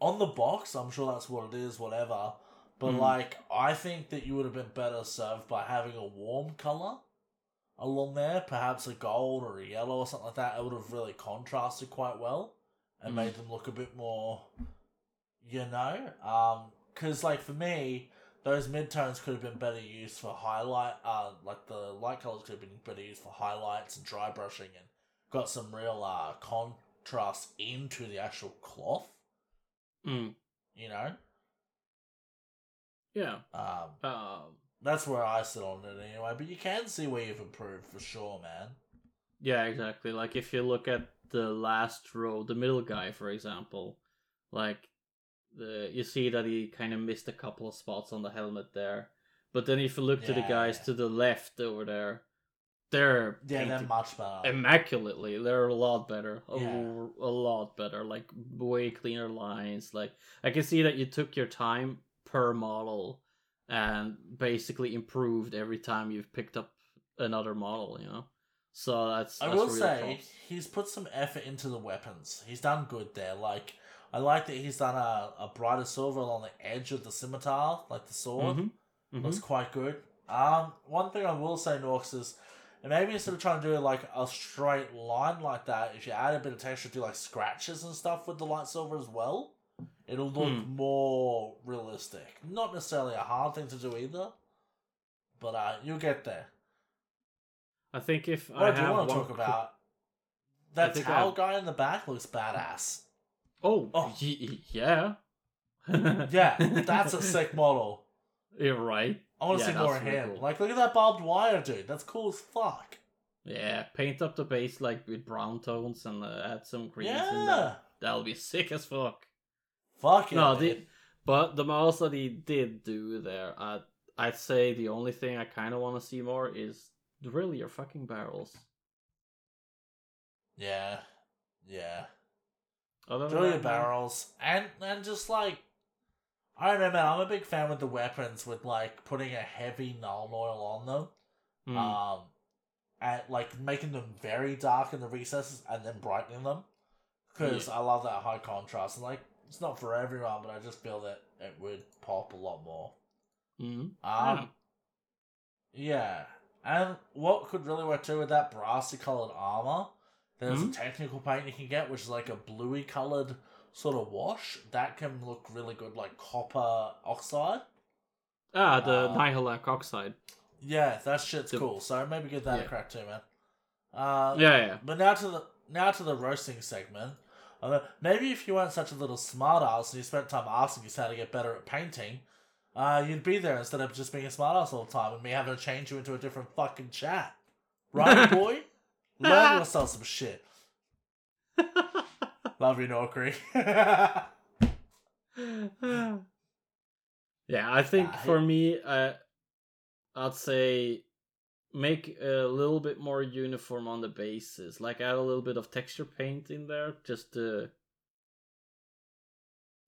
on the box, I'm sure that's what it is, whatever. But Hmm. like, I think that you would have been better served by having a warm color along there, perhaps a gold or a yellow or something like that. It would have really contrasted quite well and Mm. made them look a bit more, you know. Um, because like for me, those midtones could have been better used for highlight. Uh, like the light colors could have been better used for highlights and dry brushing and got some real uh contrast into the actual cloth. Mm, You know. yeah. Um, Um. That's where I sit on it anyway. But you can see where you've improved for sure, man. Yeah, exactly. Like if you look at the last row, the middle guy, for example, like the you see that he kind of missed a couple of spots on the helmet there. But then if you look to the guys yeah. to the left over there, they're Yeah, they're much better. immaculately. They're a lot better. A, Yeah. a lot better. Like way cleaner lines. Like I can see that you took your time per model and basically improved every time you've picked up another model, you know? So that's, I that's will real say props. he's put some effort into the weapons. He's done good there. Like I like that he's done a, a brighter silver along the edge of the scimitar, like the sword. Mhm, mhm. Looks quite good. Um, one thing I will say, Norks, is maybe instead of trying to do like a straight line like that, if you add a bit of texture, do like scratches and stuff with the light silver as well, it'll look Hmm. more realistic. Not necessarily a hard thing to do either, but uh, you'll get there. I think if What I I do want to talk about that I towel have- guy in the back looks badass. Oh, Oh. y- yeah. Yeah, *laughs* that's a sick model. You're right. I want to Yeah, see more of really him. cool. Like, look at that barbed wire, dude. That's cool as fuck. Yeah, paint up the base like with brown tones and uh, add some greens in Yeah. there. That'll be sick as fuck. Fuck yeah. no, the but the models that he did do there, I I'd say the only thing I kind of want to see more is really your fucking barrels. Yeah. Yeah. Other Drill your barrels. And and just like I don't know man, I'm a big fan with the weapons with like putting a heavy Nuln Oil on them. hmm, Um and like making them very dark in the recesses and then brightening them. Because I love that high contrast. And like it's not for everyone, but I just feel that it would pop a lot more. mhm. Um, yeah. And what could really work too with that brassy colored armor, there's Mhm. a technical paint you can get, which is like a bluey colored sort of wash. That can look really good, like copper oxide. Ah, the Nihilakh Oxide. Yeah, that shit's The- cool. So maybe give that Yeah. a crack too, man. Uh, Yeah, yeah. But now to the now to the roasting segment. Uh, maybe if you weren't such a little smartass and you spent time asking us how to get better at painting, uh, you'd be there instead of just being a smartass all the time and me having to change you into a different fucking chat. Right, *laughs* boy? Learn yourself some shit. *laughs* Love you, Norkri. *laughs* yeah, I think for me, uh, I'd say make a little bit more uniform on the bases. Like add a little bit of texture paint in there, just to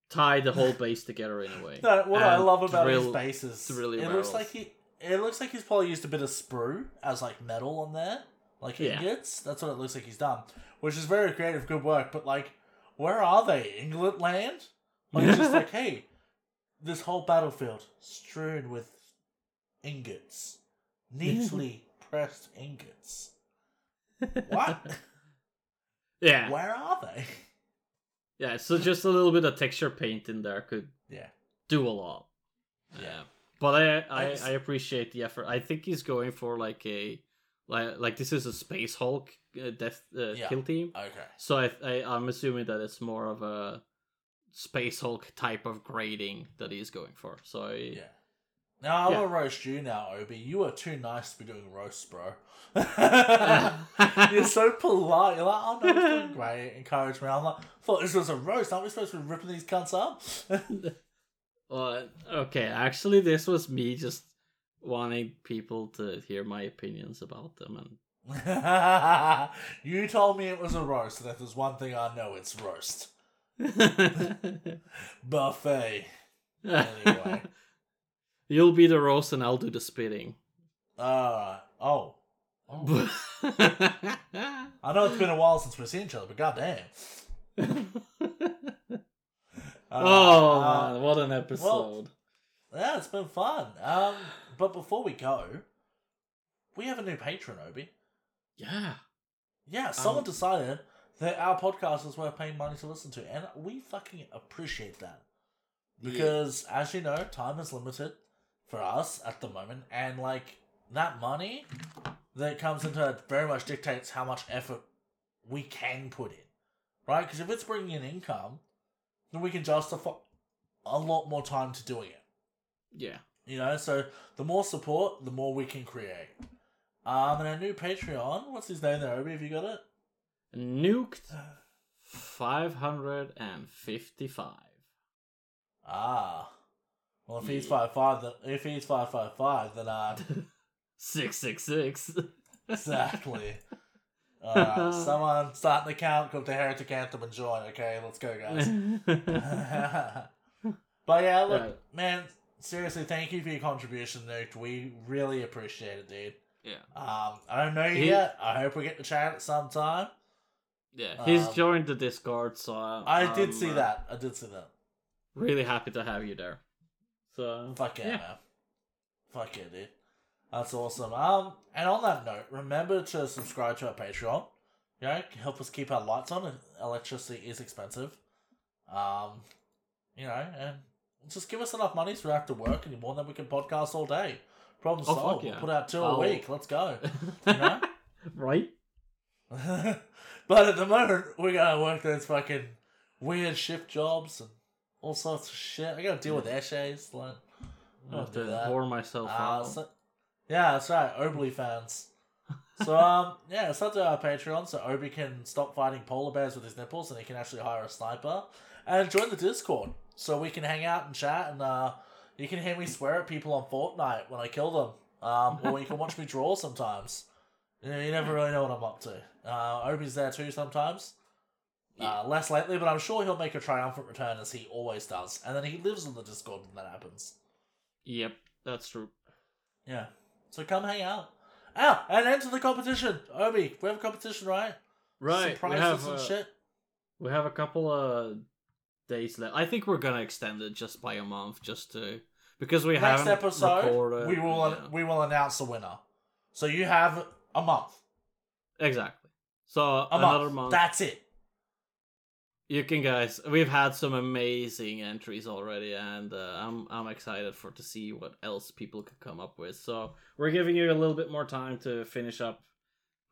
tie the whole base together in a way. *laughs* no, what I love about his bases, drill your it looks like he, it looks like he's probably used a bit of sprue as like metal on there, like Yeah. ingots. That's what it looks like he's done, which is very creative, good work. But like, where are they? England land? Like it's just *laughs* like, hey, this whole battlefield strewn with ingots, neatly *laughs* pressed ingots. *laughs* What? Yeah, Where are they? yeah. So just a little bit of texture paint in there could Yeah. do a lot. Yeah. Yeah, but I I I, I appreciate the effort. I think he's going for like a like like this is a space Hulk uh, death uh, Yeah. kill team. Okay. So I, I I'm assuming that it's more of a space Hulk type of grading that he's going for. So I, Yeah. Now I Yeah. will roast you now, Obi. You are too nice to be doing roasts, bro. *laughs* You're so polite. You're like, oh no, it's doing great. Encourage me. I'm like, thought this was a roast. Aren't we supposed to be ripping these cunts up? *laughs* Well, okay, actually, this was me just wanting people to hear my opinions about them and *laughs* you told me it was a roast, and if there's one thing I know, it's roast. Buffet. Anyway. You'll be the roast and I'll do the spitting. Uh, oh. oh. *laughs* I know it's been a while since we've seen each other, but goddamn. *laughs* Uh, oh uh, man, what an episode. yeah, it's been fun. Um, but before we go, we have a new patron, Obi. yeah. Yeah, someone Um, decided that our podcast is worth paying money to listen to, and we fucking appreciate that. Because, as you know, time is limited for us at the moment, and like that money that comes into it very much dictates how much effort we can put in, right? Because if it's bringing in income, then we can justify a lot more time to doing it. Yeah. You know, so the more support, the more we can create. Um, and our new Patreon, what's his name there, Obi? Have you got it? Nuked 555. Ah. Well, if he's Yeah. five five, then if he's five five five, then uh, *laughs* 666. exactly. *laughs* Alright, someone start an account called the Heretic Anthem and join. Okay, let's go, guys. *laughs* but yeah, look, Yeah. man, seriously, thank you for your contribution, Nuke. We really appreciate it, dude. yeah. Um, I don't know you He- yet. I hope we get to chat at some time. Yeah. He's Um, joined the Discord, so I did I'm, see uh, that. I did see that. Really happy to have you there. So Fuck yeah, yeah. man. Fuck yeah, dude. That's awesome. Um, and on that note, remember to subscribe to our Patreon. You know, help us keep our lights on. Electricity is expensive. Um, you know, and just give us enough money so we have to work anymore, then we can podcast all day. Problem Oh, solved. yeah. We'll put out two a week. Let's go. *laughs* You know? *laughs* right? *laughs* but at the moment, we gotta work those fucking weird shift jobs and all sorts of shit. I gotta deal with essays. Like, I have do to that. whore myself Uh, out. so, yeah, that's right. Obley fans. So *laughs* um, yeah, it's up to our Patreon so Obi can stop fighting polar bears with his nipples and he can actually hire a sniper and join the Discord so we can hang out and chat and uh, you can hear me swear at people on Fortnite when I kill them. Um, or you can watch me draw sometimes. You, know, you never really know what I'm up to. Uh, Obi's there too sometimes. Uh, less lately, but I'm sure he'll make a triumphant return as he always does. And then he lives on the Discord when that happens. Yep, that's true. Yeah. So come hang out. Ah, and enter the competition. Obi, we have a competition, right? Right. Some we prizes have and uh, shit. we have a couple of days left. I think we're gonna extend it just by a month, just to because we haven't episode, recorded. we will yeah. we will announce the winner. So you have a month. exactly. So A another month. month. That's it. You can guys. We've had some amazing entries already, and uh, I'm I'm excited for to see what else people could come up with. So we're giving you a little bit more time to finish up,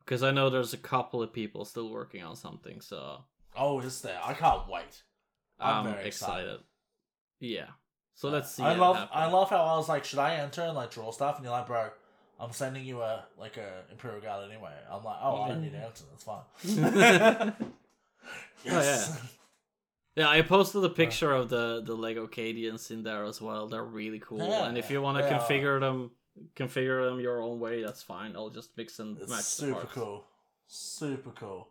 because I know there's a couple of people still working on something. So Oh, is there? I can't wait. I'm I'm, very excited. excited. Yeah. So let's see. I love happen. I love how I was like, should I enter and like draw stuff? And you're like, bro, I'm sending you a like a Imperial Guard anyway. I'm like, oh, I don't need to enter. That's fine. *laughs* *laughs* *laughs* yes. *laughs* Yeah, I posted a picture of the the Lego Cadians in there as well. They're really cool. Yeah, and if you want to they are. configure them, configure them your own way, that's fine. I'll just mix and It's match super cool. Super cool.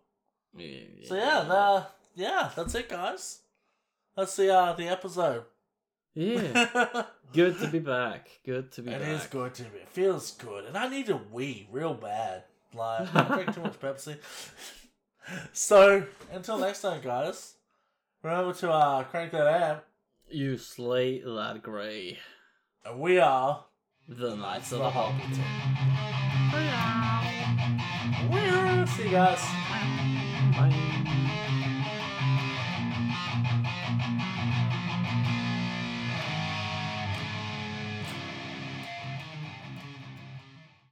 Yeah, So yeah, the, yeah, that's it, guys. That's the uh, the episode. yeah. *laughs* Good to be back. Good to be It back. is good to be. It feels good, and I need a wee real bad. Like I drink too much *laughs* Pepsi. So until next time, guys. Remember to uh, crank that amp, You slay that grey. and we are The Knights of the. Hobby Table. Woo! See you guys. Bye.